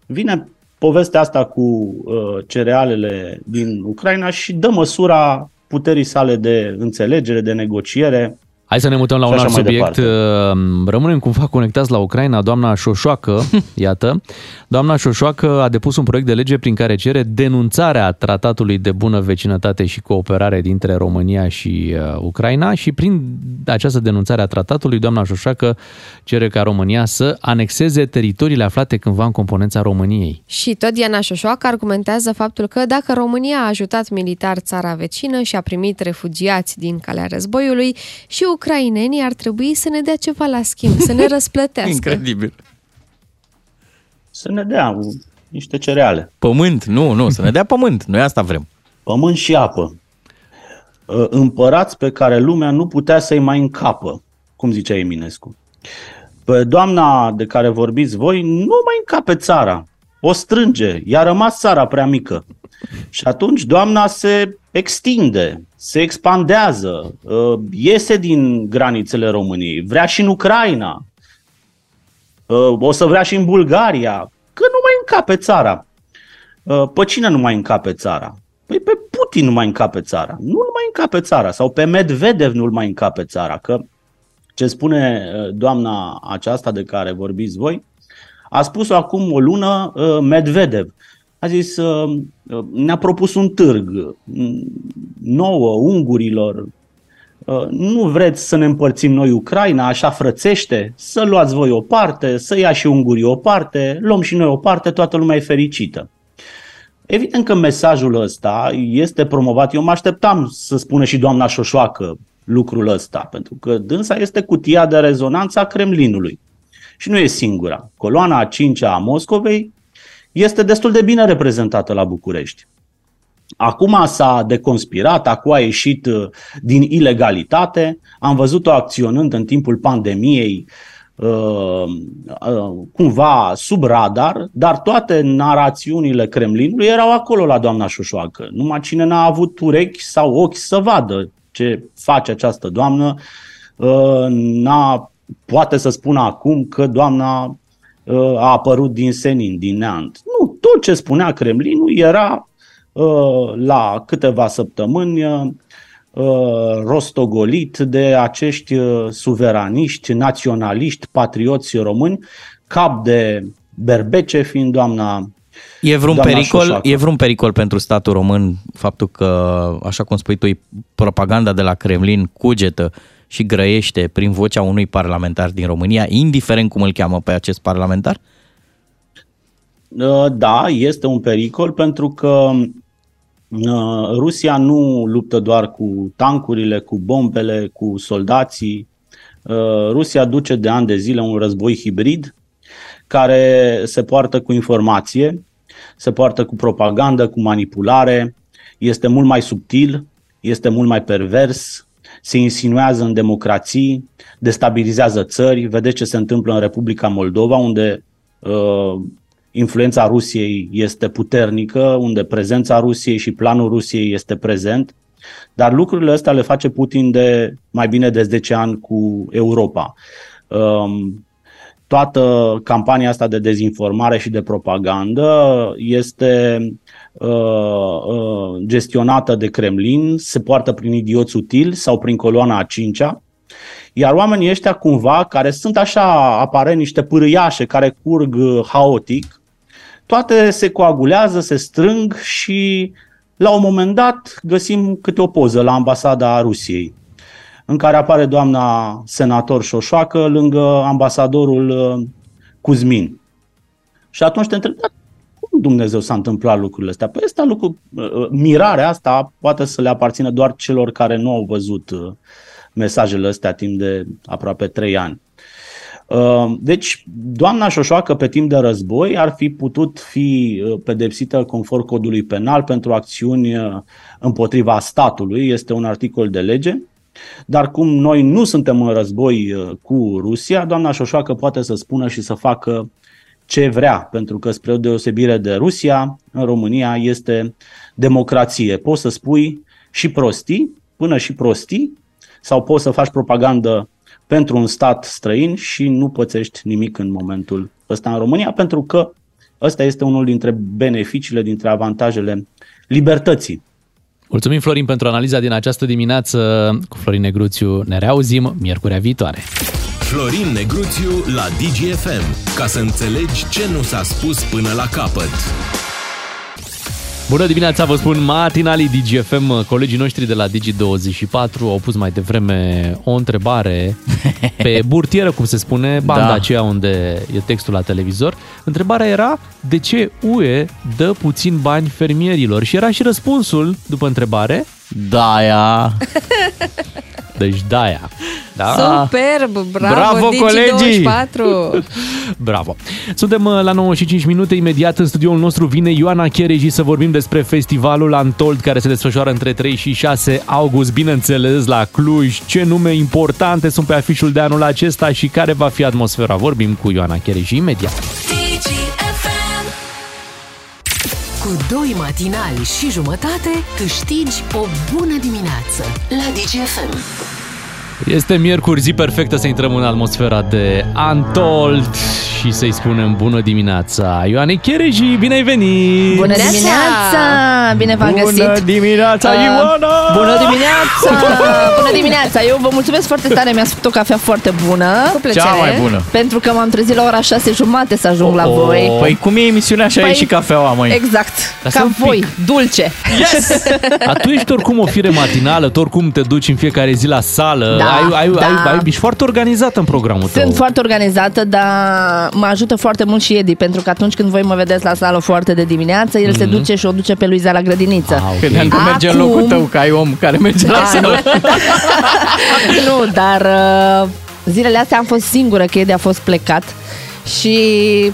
Vine povestea asta cu uh, cerealele din Ucraina și dă măsura puterii sale de înțelegere, de negociere. Hai să ne mutăm la Și un așa alt mai subiect. departe. Rămânem cumva conectați la Ucraina. Doamna Șoșoacă, *laughs* iată, doamna Șoșoacă a depus un proiect de lege prin care cere denunțarea tratatului de bună vecinătate și cooperare dintre România și uh, Ucraina și prin această denunțare a tratatului, doamna Șoșoacă cere ca România să anexeze teritoriile aflate cândva în componența României. Și tot Diana Șoșoacă argumentează faptul că dacă România a ajutat militar țara vecină și a primit refugiați din calea războiului, și ucrainenii ar trebui să ne dea ceva la schimb, să ne *laughs* răsplătească. Incredibil. Să ne dea niște cereale. Pământ, nu, nu, să ne dea pământ. Noi asta vrem. Pământ și apă. Uh, Împărați pe care lumea nu putea să-i mai încapă, cum zicea Eminescu. Pe doamna de care vorbiți voi nu mai încape țara. O strânge. I-a rămas țara prea mică. Și atunci doamna se extinde, se expandează, uh, iese din granițele României, vrea și în Ucraina, uh, o să vrea și în Bulgaria, că nu mai încape țara. Uh, Pe cine nu mai încape țara? Păi pe Putin nu mai încape țara. Nu nu mai încape țara. Sau pe Medvedev nu mai încape țara. Că ce spune uh, doamna aceasta de care vorbiți voi, a spus-o acum o lună uh, Medvedev. A zis, uh, uh, ne-a propus un târg mm, nouă, ungurilor. Uh, Nu vreți să ne împărțim noi Ucraina așa frățește? Să luați voi o parte, să ia și ungurii o parte, luăm și noi o parte, toată lumea e fericită. Evident că mesajul ăsta este promovat. Eu mă așteptam să spună și doamna Șoșoacă lucrul ăsta, pentru că dânsa este cutia de rezonanță a Kremlinului. Și nu e singura. Coloana a cincea a Moscovei este destul de bine reprezentată la București. Acum s-a deconspirat, acum a ieșit uh, din ilegalitate. Am văzut-o acționând în timpul pandemiei uh, uh, cumva sub radar, dar toate narațiunile Kremlinului erau acolo la doamna Șoșoacă. Numai cine n-a avut urechi sau ochi să vadă ce face această doamnă, n-a, poate să spună acum că doamna a apărut din senin, din neant. Nu, tot ce spunea Kremlinul era Uh, la câteva săptămâni uh, rostogolit de acești uh, suveraniști, naționaliști, patrioți români, cap de berbece fiind doamna E vreun, doamna pericol, Șoșoacă. e vreun pericol pentru statul român faptul că, așa cum spui tu, propaganda de la Kremlin cugetă și grăiește prin vocea unui parlamentar din România, indiferent cum îl cheamă pe acest parlamentar? Da, este un pericol pentru că uh, Rusia nu luptă doar cu tancurile, cu bombele, cu soldații. Uh, Rusia duce de ani de zile un război hibrid care se poartă cu informație, se poartă cu propagandă, cu manipulare, este mult mai subtil, este mult mai pervers, se insinuează în democrații, destabilizează țări. Vedeți ce se întâmplă în Republica Moldova, unde uh, influența Rusiei este puternică, unde prezența Rusiei și planul Rusiei este prezent, dar lucrurile astea le face Putin de mai bine de 10 ani cu Europa. Um, toată campania asta de dezinformare și de propagandă este uh, uh, gestionată de Kremlin, se poartă prin idioți utili sau prin coloana a cincea, iar oamenii ăștia cumva, care sunt așa aparent niște pârâiașe care curg uh, haotic, toate se coagulează, se strâng și la un moment dat găsim câte o poză la ambasada Rusiei în care apare doamna senator Șoșoacă lângă ambasadorul uh, Cuzmin. Și atunci te întreb, dar cum Dumnezeu s-a întâmplat lucrurile astea? Păi asta lucru, uh, mirarea asta poate să le aparțină doar celor care nu au văzut uh, mesajele astea timp de aproape trei ani. Uh, Deci, doamna Șoșoacă pe timp de război ar fi putut fi uh, pedepsită conform codului penal pentru acțiuni uh, împotriva statului, este un articol de lege, dar cum noi nu suntem în război uh, cu Rusia, doamna Șoșoacă poate să spună și să facă ce vrea, pentru că spre o deosebire de Rusia, în România este democrație. Poți să spui și prostii, până și prostii, sau poți să faci propagandă pentru un stat străin și nu pățești nimic în momentul ăsta în România, pentru că ăsta este unul dintre beneficiile, dintre avantajele libertății. Mulțumim, Florin, pentru analiza din această dimineață. Cu Florin Negruțiu ne reauzim miercurea viitoare. Florin Negruțiu la DGFM, ca să înțelegi ce nu s-a spus până la capăt. Bună dimineața, vă spun matinalii DGFM. Colegii noștri de la Digi24 au pus mai devreme o întrebare *laughs* pe burtieră, cum se spune, banda Da. aceea unde e textul la televizor. Întrebarea era de ce UE dă puțin bani fermierilor? Și era și răspunsul după întrebare. Daia. *laughs* Deci daia. Da? Superb, bravo, Bravo, colegii! Digi24. *laughs* Bravo! Suntem uh, la 9 și 5 minute, imediat în studioul nostru vine Ioana Chereji să vorbim despre festivalul Antold care se desfășoară între 3 și 6 august, bineînțeles la Cluj. Ce nume importante sunt pe afișul de anul acesta și care va fi atmosfera? Vorbim cu Ioana Chereji imediat. Cu doi matinali și jumătate câștigi o bună dimineață la DGFM. Este miercuri, zi perfectă să intrăm în atmosfera de Antold și să-i spunem bună dimineața. Ioane Chereji, bine ai venit! Bună dimineața! Bine v-am Bună găsit! dimineața, Ioana! Bună dimineața! *laughs* Bună dimineața! Eu vă mulțumesc foarte tare, mi-ați făcut o cafea foarte bună. Cu plăcere. Cea mai bună. Pentru că m-am trezit la ora 6 jumate să ajung la voi. Păi cum e emisiunea, așa Păi, e și cafeaua, măi. Exact. Lasă Ca un pic. voi, dulce. Yes! *laughs* Dar tu ești oricum o fire matinală, tu oricum te duci în fiecare zi la sală, Da, ai, ai, da. ai, ai, ești foarte organizată în programul tău. Sunt foarte organizată, dar mă ajută foarte mult și Edi, pentru că atunci când voi mă vedeți la sală foarte de dimineață, el se Mhm. duce și o duce pe Luiza la grădiniță. Credeam că merge în locul tău, că ai om care merge la Ah, sală. *laughs* nu, dar uh, zilele astea am fost singură, că Edi a fost plecat Și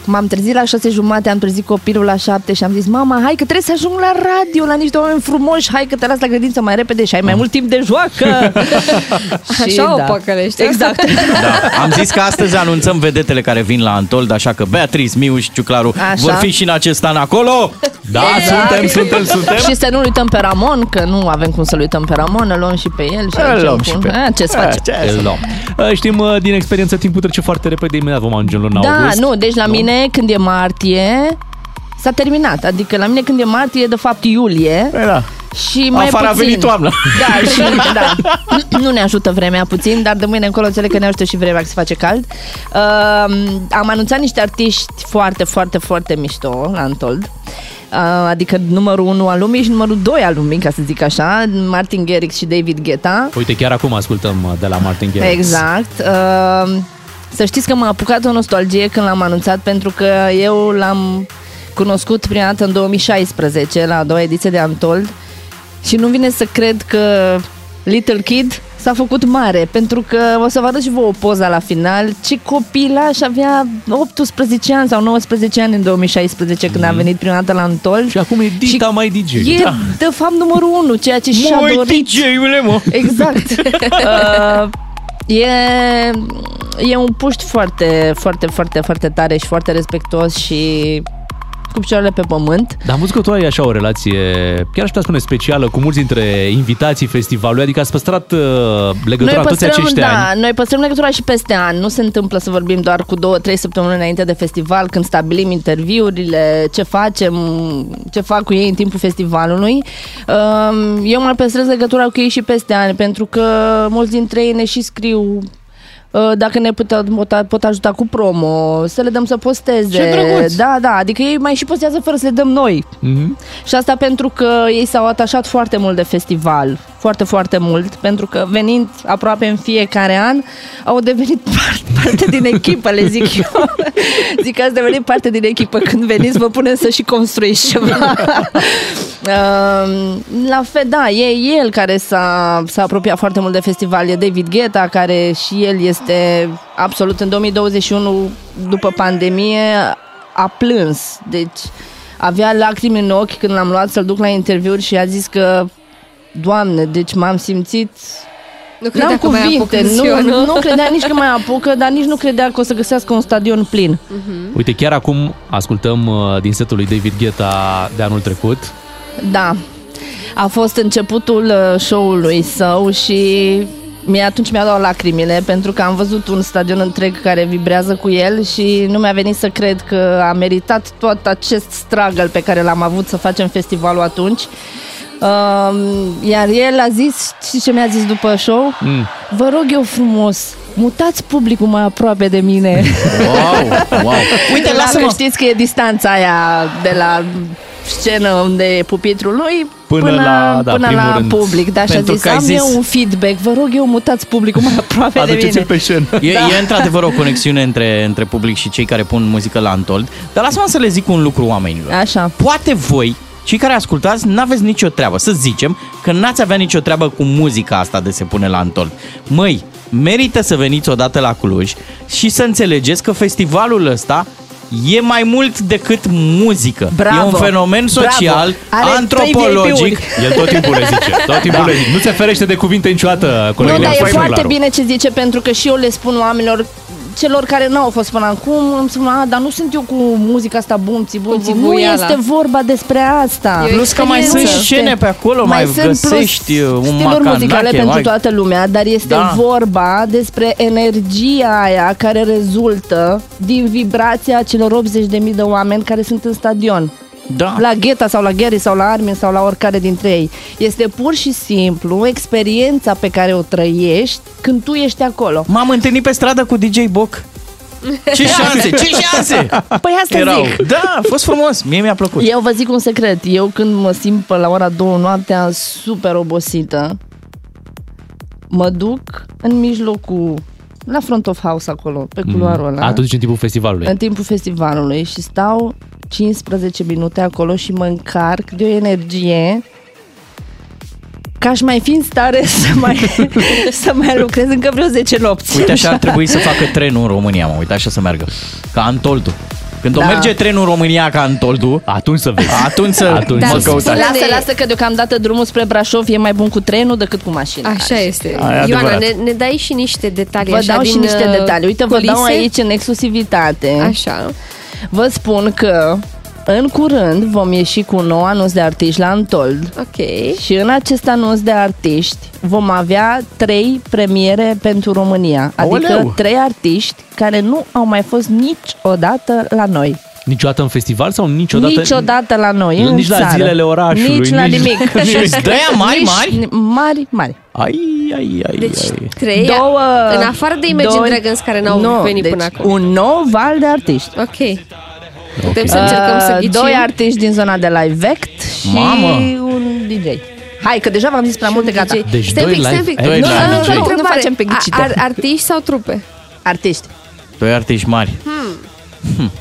m-am trezit la șase jumate, am trezit copilul la șapte și am zis, mama, hai că trebuie să ajung la radio, la niște oameni frumoși, hai că te las la grădință mai repede și ai mai mult timp de joacă. *laughs* Așa o păcălește. Exact. *laughs* Da. Am zis că astăzi anunțăm vedetele care vin la Antold, așa că Beatrice, Miuș și Ciuclaru Așa. vor fi și în acest an acolo. Da, suntem, suntem, suntem. Și să nu uităm pe Ramon, că nu avem cum să-l uităm pe Ramon, îl luăm și pe el. Și Îl aducem luăm cu- și pe- A, ce să A, facem? ce Îl luăm. Uh, Știm uh, din experiență, timpul trece foarte repede, imediat vom ajunge în luna Da, august. nu, deci la mine când e martie s-a terminat. Adică la mine când e martie, e de fapt iulie. Da. Și mai Afară a puțin. venit toamna. Da, *laughs* și da. nu ne ajută vremea puțin, dar de mâine încolo înțeleg că ne ajută și vremea că se face cald. Uh, am anunțat niște artiști foarte, foarte, foarte mișto la Antold. Uh, adică numărul 1 al lumii și numărul 2 al lumii, ca să zic așa, Martin Garrix și David Guetta. Uite, chiar acum ascultăm uh, de la Martin Garrix. Exact. Uh, să știți că m-a apucat o nostalgie când l-am anunțat pentru că eu l-am cunoscut prima dată în 2016 la a doua ediție de Antold și nu vine să cred că Little Kid s-a făcut mare, pentru că o să vă arăt și vouă poza la final. Ce copilaș avea 18 ani sau 19 ani în 2016 când a venit prima dată la Antold. Și acum e Dita mai DJ. E Da. de fapt numărul 1, ceea ce și-a Măi, dorit. DJ-ule, mă! Exact. *laughs* uh, e, e un puști foarte, foarte, foarte, foarte tare și foarte respectuos și cu picioarele pe pământ. Dar am văzut că tu ai așa o relație, chiar aș putea spune specială, cu mulți dintre invitații festivalului, adică ați păstrat uh, legătura noi toți păstrăm, acești da, ani. noi păstrăm legătura și peste an. Nu se întâmplă să vorbim doar cu două, trei săptămâni înainte de festival, când stabilim interviurile, ce facem, ce fac cu ei în timpul festivalului. Um, Eu mai păstrez legătura cu ei și peste ani, pentru că mulți dintre ei ne și scriu uh, dacă ne pot, pot, pot ajuta cu promo, să le dăm să posteze. Ce drăguț! Da, da, adică ei mai și postează fără să le dăm noi. Mm-hmm. Și asta pentru că ei s-au atașat foarte mult de festival, foarte, foarte mult, pentru că venind aproape în fiecare an, au devenit *laughs* parte, parte din echipă, le zic eu. *laughs* zic că ați devenit parte din echipă. Când veniți, vă punem să și construiți ceva. *laughs* Um, la fel, da, e el care s-a, s-a apropiat foarte mult de festival, e David Guetta, care și el este absolut în 2021, după pandemie, a plâns. Deci avea lacrimi în ochi când l-am luat să-l duc la interviuri și a zis că Doamne, deci m-am simțit Nu credea N-am că mai apuc cuvinte, în ziua, nu, nu? nu credea nici că mai apucă, dar nici nu credea că o să găsească un stadion plin. Uite, chiar acum ascultăm uh, din setul lui David Guetta de anul trecut. Da. A fost începutul uh, show-ului său și mie atunci mi-a dat lacrimile pentru că am văzut un stadion întreg care vibrează cu el și nu mi-a venit să cred că a meritat tot acest struggle pe care l-am avut să facem festivalul atunci. Um, iar el a zis, și ce mi-a zis după show? Mm. Vă rog eu frumos, mutați publicul mai aproape de mine. Wow, wow. *laughs* Uite, La lasă-mă. că știți că e distanța aia de la scenă unde e pupitrul lui Până până, la- da, până primul la rând. public. Da, și a Pentru zis, că ai am zis- eu un feedback, vă rog eu mutați publicul mai aproape de Aduceți-l mine. pe scenă. E, Da. e *laughs* într-adevăr o conexiune între, între public și cei care pun muzică la Antold, dar lasă-mă să le zic un lucru oamenilor. Așa. Poate voi, cei care ascultați, n-aveți nicio treabă. Să zicem că n-ați avea nicio treabă cu muzica asta de se pune la Antold. Măi, merită să veniți odată la Cluj și să înțelegeți că festivalul ăsta e mai mult decât muzică. Bravo. E un fenomen social, Bravo. Are antropologic. trei El tot timpul le zice, tot timpul Da. le zice. Nu se ferește de cuvinte niciodată, Nu, colegul dar e nostru, foarte Claru. bine ce zice, pentru că și eu le spun oamenilor celor care n-au fost până acum, îmi spun, a, dar nu sunt eu cu muzica asta bumții, bumții. Nu bubuiala. este vorba despre asta. E o Plus că mai sunt experiență. scene pe acolo, mai, sunt plus găsești uh, un stiluri macanache, muzicale pentru mai... toată lumea, dar este Da. vorba despre energia aia care rezultă din vibrația celor 80.000 de oameni care sunt în stadion. Da. La Gheta sau la Gary sau la Armin sau la oricare dintre ei. Este pur și simplu experiența pe care o trăiești când tu ești acolo. M-am întâlnit pe stradă cu DJ Boc. *laughs* Ce șanse, ce șanse! Păi asta Erau. zic. Da, a fost frumos, mie mi-a plăcut. Eu vă zic un secret. Eu când mă simt pe la ora 2 noaptea super obosită, mă duc în mijlocul, la front of house acolo, pe culoarul ăla. A, tu zici în timpul festivalului. în timpul festivalului și stau 15 minute acolo și mă încarc de o energie că aș mai fi în stare *laughs* să mai, să mai lucrez încă vreo 10 nopți. Uite, așa ar trebui să facă trenul în România, mă. Uite, așa să meargă. Ca Antoldu. Când Da. o merge trenul în România ca Antoldu, atunci să vezi. Atunci să Atunci mă să căutați. Lasă, lasă că deocamdată drumul spre Brașov e mai bun cu trenul decât cu mașina. Așa este. e Ioana, adevărat. ne, ne dai și niște detalii Vă așa dau din și niște uh, detalii. Uite, vă dau culise? aici în exclusivitate. Așa. Vă spun că în curând vom ieși cu un nou anunț de artiști la Antold. Ok. Și în acest anunț de artiști vom avea trei premiere pentru România. Adică Aoleu! trei artiști care nu au mai fost niciodată la noi. Niciodată în festival sau niciodată? Niciodată la noi, în Nici la țară. zilele orașului, Nici la nici- nimic. nici- De-aia mari, Nici- mari? Mari, mari. Ai, ai, ai, Deci ai. trei, Două, în afară de Imagine doi- Dragons care n-au nu, venit deci până acum. un nou val de artiști. Ok. Putem să încercăm să Uh, ghicim? Doi artiști din zona de live act și Mamă! un DJ. Hai, că deja v-am zis prea multe, gata. Deci Stai un doi pic, stai un live- pic. doi Nu, live nu, nu, DJ. nu, Nu întrebare. facem pe ghicite. A- ar- Artiști sau trupe? Artiști. Doi artiști mari. Hmm. Bono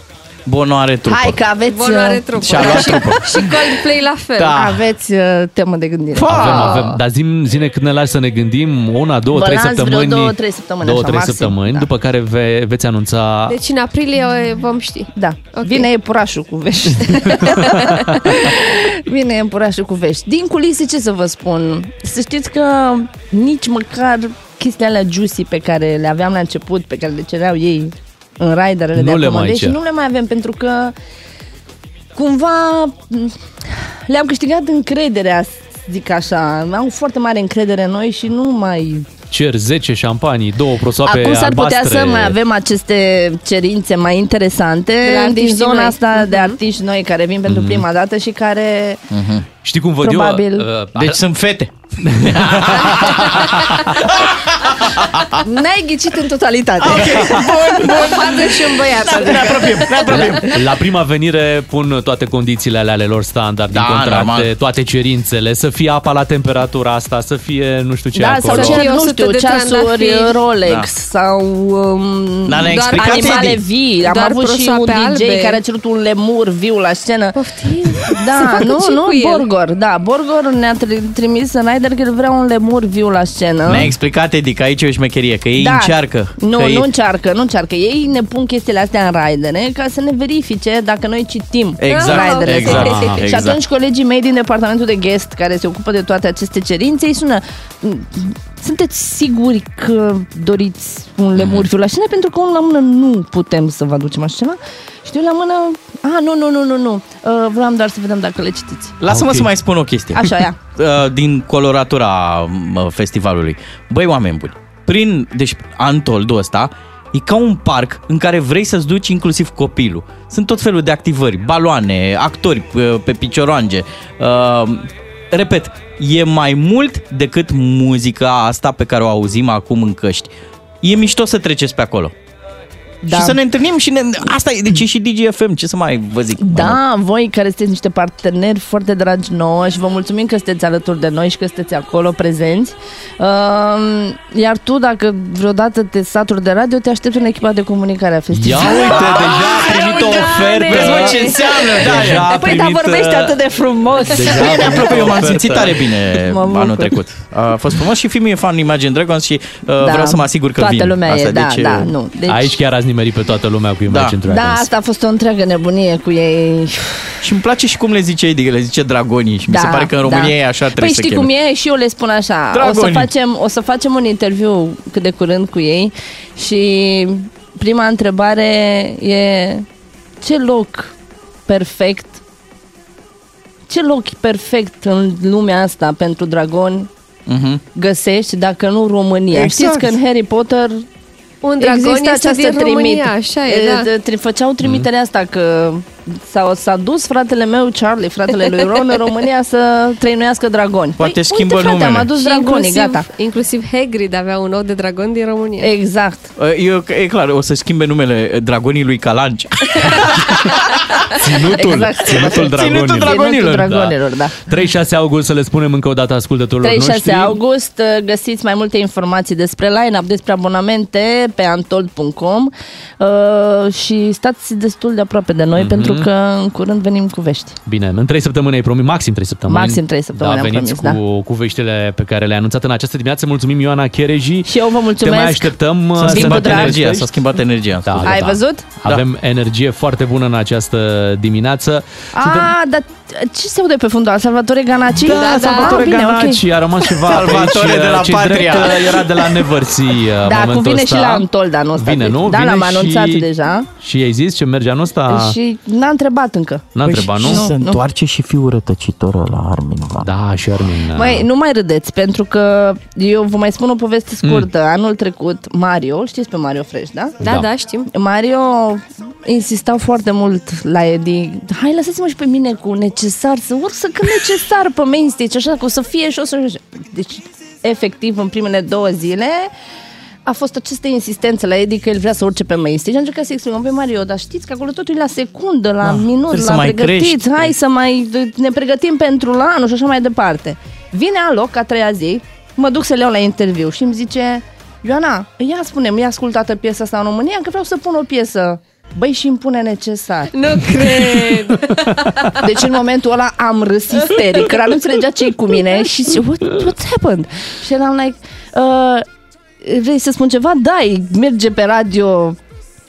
are trupă. Hai că aveți... Bono are uh, trupă. Și-a luat și, trupă. și Coldplay la fel. Da. Aveți uh, temă de gândire. Avem, avem. Dar zim, zine când ne lași să ne gândim, una, două, Vă trei las vreo săptămâni. două, trei săptămâni, Două, așa, trei maxim, săptămâni, da. după care ve, veți anunța... Deci în aprilie o- vom ști. Da. Ok. Vine iepurașul cu vești. *laughs* Vine iepurașul cu vești. Din culise, ce să vă spun? Să știți că nici măcar chestiile alea juicy pe care le aveam la început, pe care le cereau ei în raiderele Nu de le mai acomodări, cer. nu le mai avem pentru că cumva m, le-am câștigat încrederea, zic așa. Au foarte mare încredere în noi și nu mai Cer 10 șampanii, două prosoape Acum s-ar putea albastre. să mai avem aceste cerințe mai interesante De la din artiștii zona noi. asta de artiști noi care vin pentru prima dată și care Știi cum văd Probabil. eu? Uh, Deci sunt fete. *laughs* n-ai ghicit în totalitate. Bun, bun. O fată și un băiat. Ne apropiem, ne apropiem. La prima venire pun toate condițiile ale ale lor standard Da, din contracte, normal. toate cerințele, să fie apa la temperatura asta, să fie nu știu ce Da, acolo. sau Să cer, fie nu 100 știu, de ceasuri trandafiri. Rolex Da. sau um, Da, ne-a doar explicat animale Edi. vii. Am Doar avut și un prosoape DJ albe. care a cerut un lemur viu la scenă. Poftim? Să Da, facă nu, ce nu, cu el? Borgor, da, Borgor ne-a tri- trimis în Rider că el vrea un lemur viu la scenă. Ne-a explicat Edi că aici e o șmecherie, că ei încearcă. Nu, că nu ei... încearcă, nu încearcă. Ei ne pun chestiile astea în raidere ca să ne verifice dacă noi citim Exact, raiderele. exact, *laughs* Și exact. atunci colegii mei din departamentul de guest care se ocupă de toate aceste cerințe îi sună sunteți siguri că doriți un lemur viu la scenă? Pentru că unul la mână nu putem să vă aducem așa ceva. Și eu la mână, a, nu, nu, nu, nu, nu. Uh, vreau doar să vedem dacă le citiți. Lasă-mă Ok. să mai spun o chestie. Așa, ia. *laughs* Uh, Din coloratura mă, festivalului. Băi, oameni buni, prin, deci Antoldul ăsta e ca un parc în care vrei să-ți duci inclusiv copilul. Sunt tot felul de activări, baloane, actori uh, pe picioroange. Uh, repet, e mai mult decât muzica asta pe care o auzim acum în căști. E mișto să treceți pe acolo. Da. Și să ne întâlnim și ne... Asta e, deci e și DGFM, ce să mai vă zic? Da, voi care sunteți niște parteneri foarte dragi nouă și vă mulțumim că sunteți alături de noi și că sunteți acolo prezenți. Uh, iar tu, dacă vreodată te saturi de radio, te aștept în echipa de comunicare a Ia festivalului. uite, deja a primit o ofertă. Vezi, mă, ce înseamnă, da, Deja a Păi, dar primit, vorbește uh, atât de frumos. Deja a Mie mi-a primit plăcut, o eu m-am ofertă. simțit tare bine Mă bucur. anul trecut. A fost frumos și filmul e fan Imagine Dragons și uh, vreau să mă asigur că toată vin. lumea Asta, e, da, deci, da, nu. Deci, Aici chiar ați nimerit pe toată lumea cu Imagine Da. Dragons. da, asta a fost o întreagă nebunie cu ei. Și îmi place și cum le zice Edi, le zice dragonii și mi se pare că în România e așa trebuie păi să știi cheme. cum e? Și eu le spun așa. O să, Dragonii. facem, o să facem un interviu cât de curând cu ei și prima întrebare e ce loc perfect ce loc perfect în lumea asta pentru dragoni Mhm. găsești dacă nu România? Exact. Știți că în Harry Potter Un dragon Există este această din România, trimit- așa e, da. e, tri- Făceau trimiterea asta că s-a, s-a dus fratele meu, Charlie, fratele lui Ron, în România să trăinuiască dragoni. Poate Păi, schimbă uite, frate, am numele. adus Și dragonii, inclusiv, gata. Inclusiv Hagrid avea un ou de dragon din România. Exact. Eu, e clar, o să schimbe numele dragonii lui Calanci. *laughs* Ținutul, Exact. ținutul dragonilor. Ținutul dragonilor, Ținutul dragonilor, da. 36 august, să le spunem încă o dată ascultătorilor 36 noștri. august uh, găsiți mai multe informații despre line-up, despre abonamente pe antold.com uh, și stați destul de aproape de noi Mhm. pentru pentru că în curând venim cu vești. Bine, în trei săptămâni ai promis, maxim trei săptămâni. Maxim trei săptămâni da, am veniți promis, cu, cu veștile pe care le-ai anunțat în această dimineață. Mulțumim, Ioana Chereji. Și eu vă mulțumesc. Te mai așteptăm uh, S-a să schimbat ne energia, povestești. s-a schimbat energia. Da, da, Ai da. văzut? Avem energie foarte bună în această dimineață. A, dar ce se aude pe fundal? Salvatore Ganaci? Da, Salvatore Ah, bine, Ganaci, ok. a rămas ceva pe Salvatore aici, de la ce Patria. drept, uh, era de la Nevărții uh, Da, momentul cu vine ăsta. și la Antolda anul ăsta. Vine, nu? Da, Vine l-am anunțat și... deja. Și i-ai zis ce merge anul ăsta? Și n-a întrebat încă. N-a întrebat, nu? Și se întoarce și fiul rătăcitor la Armin. Va. Da, și Armin. Măi, nu mai râdeți, pentru că eu vă mai spun o poveste scurtă. Mm. Anul trecut, Mario, îl știți pe Mario Fresh, da? Da, da, știm. Mario insista foarte mult la Edi. Hai, lăsați-mă și pe mine cu necesar, să urc să cânt necesar pe main stage, așa, că o să fie și o să... Deci, efectiv, în primele două zile a fost această insistență la Edi că el vrea să urce pe main stage. Am încercat să explicăm pe Mario, dar știți că acolo totul e la secundă, la Da, minut, trebuie să la mai pregătiți. crești. Hai să mai ne pregătim pentru la anul și așa mai departe. Vine aloc, a treia zi, mă duc să le iau la interviu și îmi zice Ioana, ia spune-mi, e ascultată piesa asta în România, că vreau să pun o piesă. Băi, și îmi pune necesar. Nu cred! *laughs* Deci în momentul ăla am râs isteric, că nu înțelegea ce cu mine și zice, What, what's happened? Și eram like, uh, vrei să spun ceva? Da, merge pe radio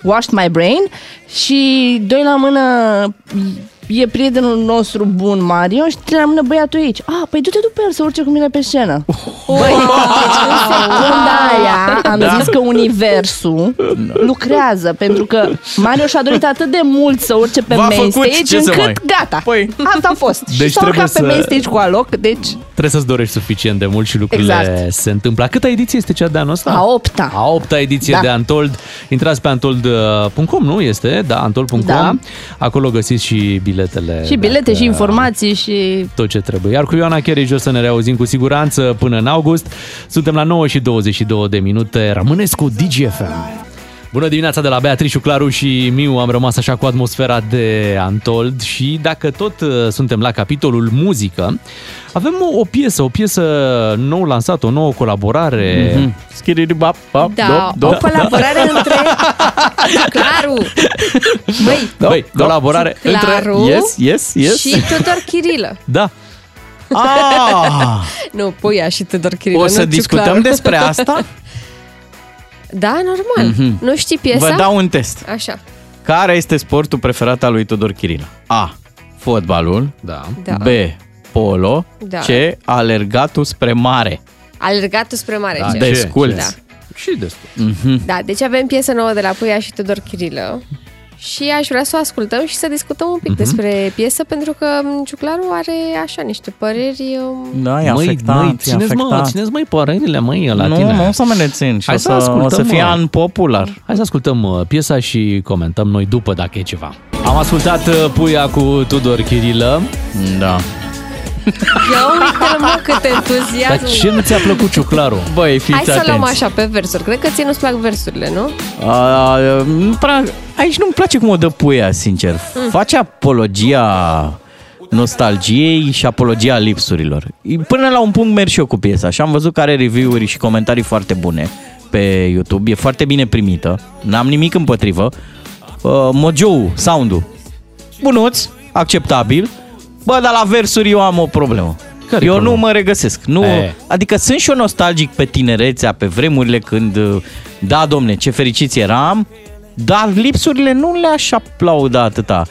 Washed My Brain și doi la mână e prietenul nostru bun, Mario, și trei la mână băiatul aici. Ah, păi du-te după el să urce cu mine pe scenă. Băi, deci în secunda aia am Da. zis că universul lucrează, pentru că Mario și-a dorit atât de mult să urce pe V-a main făcut, stage, ce să încât mai- gata. Păi. Asta a fost. Deci și s-a urcat trebuie pe să- main stage cu aloc, deci Trebuie să-ți dorești suficient de mult și lucrurile Exact. se întâmplă. Câta ediție este cea de anul ăsta? a opta. A opta ediție Da. de Antold. Intrați pe antold.com, nu este? Da, antold.com. Da. Acolo găsiți și biletele. Și bilete dacă- și informații și... tot ce trebuie. Iar cu Ioana Cherij o să ne reauzim cu siguranță până în august. Suntem la 9 și 22 de minute. Rămâneți cu DGFM. Bună dimineața de la Beatrice, Claru și Miu. Am rămas așa cu atmosfera de Antold și dacă tot uh, suntem la capitolul muzică, avem o, o piesă, o piesă nou lansată, o nouă colaborare. Mhm. Schiribap, bap, Da, dop, o dop, colaborare între Claru *laughs* Băi, Băi, colaborare Claru între... Yes, yes, yes. și Tudor Chirilă Da. Ah, *laughs* Nu, Puia și Tudor Chirilă o nu să Ciuclaru. discutăm despre asta? *laughs* Da, normal Mhm. Nu știi piesa? Vă dau un test. Așa Care este sportul preferat al lui Tudor Chirilă? A. Fotbalul. Da. Da. B. Polo. Da. C. Alergatul spre mare. Alergatul spre mare Da, ce? desculți. Da. Și destul. Mhm. Da, deci avem piesă nouă de la Puia și Tudor Chirilă și aș vrea să o ascultăm și să discutăm un pic Mhm. despre piesă, pentru că m, Ciuclaru are așa niște păreri... um, Da, e Măi, afectat, măi, e țineți, mă, afectat. țineți, măi, părerile, măi, la nu, tine. nu o să mă rețin și Hai o să să, o ascultăm, să fie mă. an popular. Hai să ascultăm uh, piesa și comentăm noi după dacă e ceva. Am ascultat uh, Puia cu Tudor Chirilă. Da. Ia uite-l, mă, cât entuziasm! Dar ce nu ți-a plăcut Ciuclaru? Băi, fiți Hai să atenți. luăm așa pe versuri. Cred că ție nu-ți plac versurile, nu? A, nu prea, aici nu-mi place cum o dă puia, sincer. Mm. Face apologia nostalgiei și apologia lipsurilor. Până la un punct merg și eu cu piesa și am văzut că are review-uri și comentarii foarte bune pe YouTube. E foarte bine primită. N-am nimic împotrivă. Uh, Mojo, sound-ul, bunuț, acceptabil. Bă, dar la versuri eu am o problemă. Care-i eu problema? nu mă regăsesc. Nu, E. adică sunt și eu nostalgic pe tinerețea, pe vremurile când, uh, da, domne, ce fericiți eram, dar lipsurile nu le-aș aplauda atâta.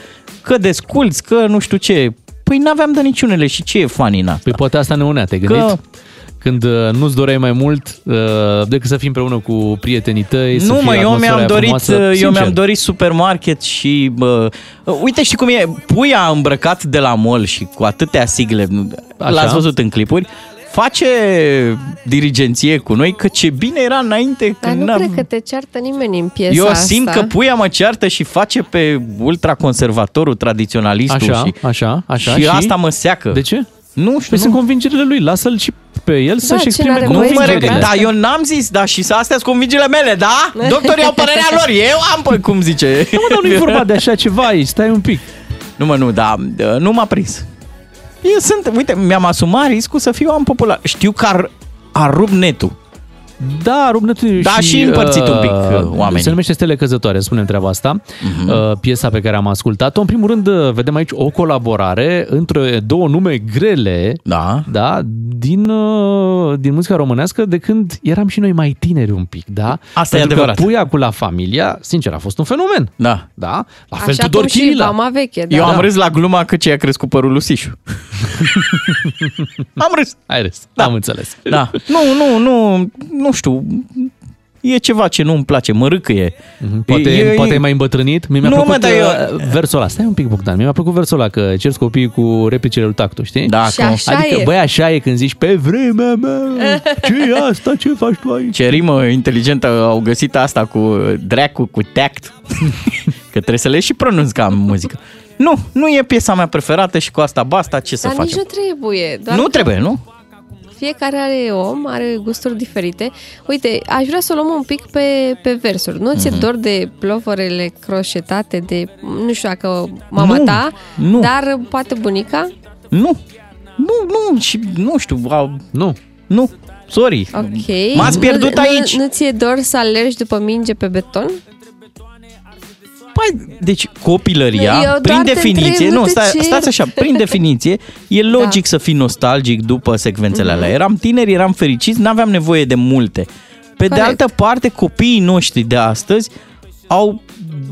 Că desculți, că nu știu ce. Păi n-aveam de niciunele și ce e funny în asta? Păi poate asta ne unea, te gândit? Că- Când uh, nu-ți doreai mai mult uh, decât să fii împreună cu prietenii tăi, să Nu, fie mă, eu atmosfera mi-am aia dorit, frumoasă. eu Sincer. mi-am dorit supermarket și bă, uite știi cum e, puia îmbrăcat de la mall și cu atâtea sigle, Așa. l-ați văzut în clipuri, face dirigenție cu noi, că ce bine era înainte Dar când nu n-am- cred că te ceartă nimeni în piesa Eu asta. simt că puia mă ceartă și face pe ultraconservatorul, tradiționalistul Așa, și, așa, așa. și, și asta mă seacă. De ce? Nu știu, Păi nu. sunt convingerile lui, lasă-l și pe el ce să-și exprime n-are Nu voie să mă convingerile. reg- da, eu n-am zis, da, și să astea sunt convingerile mele, da? *laughs* Doctorii au părerea lor, eu am, păi, cum zice. Nu, mă, dar nu e vorba de așa ceva aici, stai un pic. Nu, mă, nu, da, da, nu m-a prins. Eu sunt, uite, mi-am asumat riscul să fiu am popular. Știu că ar, ar rup netul. Da, rup Neptuniu Da, și împărțit un pic, uh, oamenii. Se numește Stele Căzătoare, spunem treaba asta. Mhm. Uh, piesa pe care am ascultat-o. În primul rând, uh, vedem aici o colaborare între două nume grele da. Da, din, uh, din muzica românească de când eram și noi mai tineri un pic, da? Asta e Pentru adevărat. Că Puia cu La Familia, sincer, a fost un fenomen. Da. Da? La fel Așa Tudor cum și Chirila. Vama veche, da. Eu am râs la gluma că ce a crescut părul lui Sișu. *laughs* am râs. Ai râs, da. am înțeles. Da. *laughs* Nu, nu, nu, nu știu. E ceva ce nu-mi place, mă râcăie. Mhm, Poate, e, poate e mai îmbătrânit. Mie mi-a Nu, plăcut mă, dar uh, eu- versul ăla. Stai un pic, Bogdan. Mie mi-a plăcut versul ăla, că cerți copiii cu replicile lui Tactu, știi? Da, Și că- așa adică, e. băi, așa e când zici, pe vremea mea, ce e asta, ce faci tu aici? Ce rimă inteligentă au găsit asta cu dracu, cu tact. că trebuie să le și pronunț ca în muzică. Nu, nu e piesa mea preferată și cu asta basta, ce să Dar nici facem? nu trebuie. Doar Nu că trebuie, nu? Fiecare are om, are gusturi diferite. Uite, aș vrea să o luăm un pic pe, pe versuri. Nu ți-e Mhm. dor de plovorele croșetate de, nu știu dacă mama Nu, ta, nu. dar poate bunica? Nu. Nu, nu, și nu știu. Au... Nu. Nu. Sorry. Ok. M-ați pierdut nu, aici. Nu, nu ți-e dor să alergi după minge pe beton? Păi, deci copilăria, Eu doar prin te definiție, întreb, nu nu, te stai, cer. stați așa, prin definiție, e logic să fii nostalgic după secvențele Mhm. alea. Eram tineri, eram fericiți, n-aveam nevoie de multe. Pe de Corect. altă parte, copiii noștri de astăzi au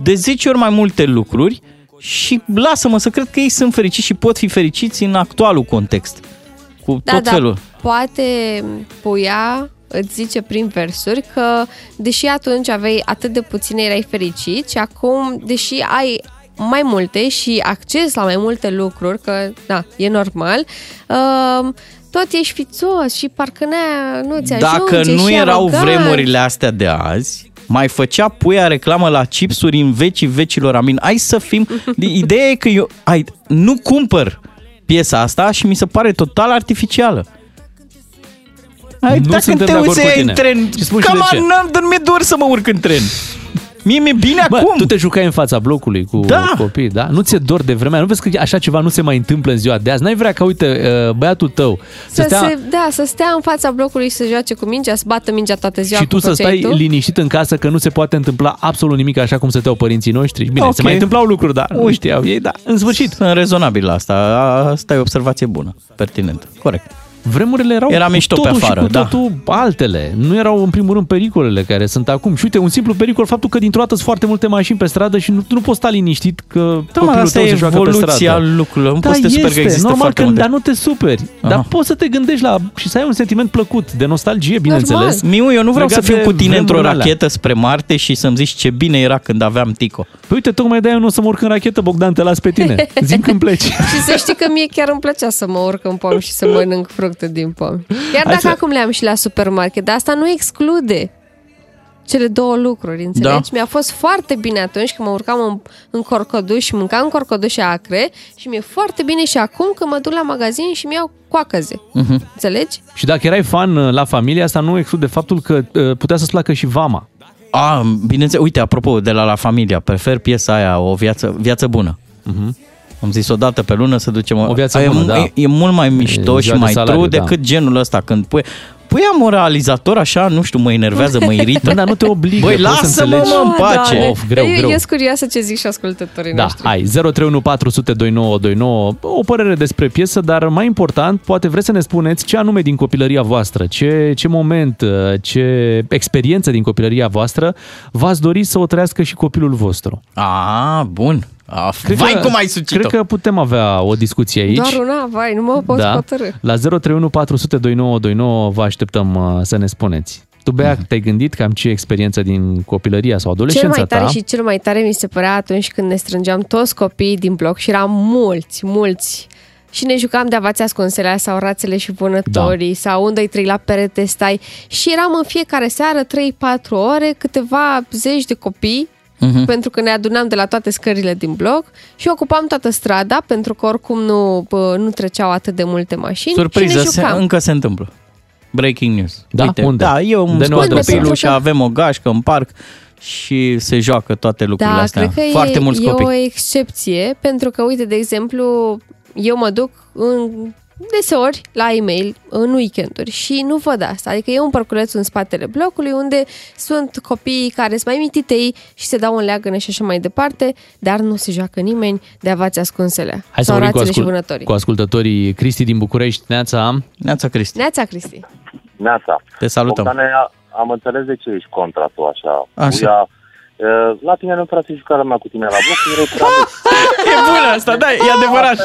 de 10 ori mai multe lucruri și lasă-mă să cred că ei sunt fericiți și pot fi fericiți în actualul context. Cu Da, tot da, felul. poate puia îți zice prin versuri că deși atunci aveai atât de puține, erai fericit și acum, deși ai mai multe și acces la mai multe lucruri, că da, e normal, uh, tot ești fițos și parcă n-aia nu ți Dacă ajunge nu și erau arogant. vremurile astea de azi, mai făcea puia reclamă la chipsuri în vecii vecilor. Amin, hai să fim... *laughs* Ideea e că eu ai, nu cumpăr piesa asta și mi se pare total artificială. Ai, Nu dacă suntem te de acord uiți cu în tine. tren, Și spun și cam de ce. n-am, dar mi-e dor să mă urc în tren. Mie mi-e bine Bă, acum. tu te jucai în fața blocului cu Da. copii, da? Nu ți-e dor de vremea? Nu vezi că așa ceva nu se mai întâmplă în ziua de azi? N-ai vrea ca, uite, uh, băiatul tău să, Să stea se, da, să stea în fața blocului și să joace cu mingea, să bată mingea toată ziua și tu cum să făceai stai tu. liniștit în casă că nu se poate întâmpla absolut nimic așa cum stăteau părinții noștri. Bine, Ok. se mai întâmplau lucruri, dar nu știau ei, dar în sfârșit. Sunt rezonabil la asta. Asta e o observație bună, pertinentă. Corect. Vremurile erau Era cu mișto pe totul afară, și cu da. totul altele. Nu erau în primul rând pericolele care sunt acum. Și uite, un simplu pericol, faptul că dintr-o dată sunt foarte multe mașini pe stradă și nu, nu poți sta liniștit că Da, mă, copilul asta tău e se joacă pe evoluția stradă. lucrurilor. Nu Da, poți să te superi este, că există normal foarte că, multe. dar nu te superi. Dar Aha. poți să te gândești la și să ai un sentiment plăcut, de nostalgie, bineînțeles. Miu, eu nu vreau legat să fiu de cu tine într-o vremurile alea. rachetă spre Marte și să-mi zici ce bine era când aveam Tico. Păi uite, tocmai de-aia eu nu o să mă urc în rachetă, Bogdan, te las pe tine. *laughs* Zim când pleci. Și să știi că mie chiar îmi plăcea să mă urc în pom și să mănânc fructe din pom. Chiar Hai dacă să- acum le-am și la supermarket, dar asta nu exclude cele două lucruri, înțelegi? Da. Mi-a fost foarte bine atunci când mă urcam în, în corcoduș și mâncam corcodușe acre și mi-e foarte bine și acum când mă duc la magazin și mi-iau coacăze. Mhm. Înțelegi? Și dacă erai fan uh, la familie, asta nu exclude faptul că uh, putea să-ți placă și vama. A, bineînțeles, uite, apropo, de la La Familia, prefer piesa aia, o viață, viață bună. Am zis o dată pe lună să ducem... O viață e, bună, da. e, e mult mai mișto E și ziua de mai salariu, true da. decât genul ăsta când pui... Păi am moralizator așa, nu știu, mă enervează, mă irită. Bă, *laughs* dar nu te obligă. Băi, poți să lasă-mă, înțelegi. mă, în pace. Doamne. Of, greu, eu, greu. eu sunt curioasă ce zic și ascultătorii Da, noștri. hai, 031 400 2929, o părere despre piesă, dar mai important, poate vreți să ne spuneți ce anume din copilăria voastră, ce, ce moment, uh, ce experiență din copilăria voastră v-ați dori să o trăiască și copilul vostru. A, bun. A, vai cum ai sucit Cred că putem avea o discuție aici. Doar una, vai, nu mă pot da. hotărâ. La 031 400 2929 vă așteptăm uh, să ne spuneți. Tu, Bea, te-ai gândit cam ce experiență din copilăria sau Cel adolescența mai tare ta? și cel mai tare mi se părea atunci când ne strângeam toți copiii din bloc și eram mulți, mulți. Și ne jucam de avați ascunselea sau rațele și vânătorii da. sau unde trei la perete stai. Și eram în fiecare seară 3-4 ore câteva zeci de copii Mhm. pentru că ne adunam de la toate scările din bloc și ocupam toată strada pentru că oricum nu, bă, nu treceau atât de multe mașini Surpriză, și ne se, jucam. încă se întâmplă. Breaking news. Da? Uite, Unde? Da, eu îmi De nou scot adresă. copilul și Pentru că- avem o gașcă în parc și se joacă toate lucrurile Da, astea. cred că Foarte e, mulți e copii. o excepție, pentru că, uite, de exemplu, eu mă duc în deseori la e-mail în weekenduri și nu văd asta. Adică e un parculeț în spatele blocului unde sunt copiii care sunt mai mititei și se dau în leagănă și așa mai departe, dar nu se joacă nimeni de avați ascunsele. Hai să sau vorbim cu, rațele și ascult- vânătorii. cu ascultătorii. Cristi din București, Neața. Neața, Cristi. Neața, Cristi. Neața. Te salutăm. Bogdane, a- am înțeles de ce ești contra tu așa. Așa. Uia, e, la tine nu trebuie să jucarea mea cu tine la bloc, erai prea *laughs* mic. E bună asta, da, e adevărat.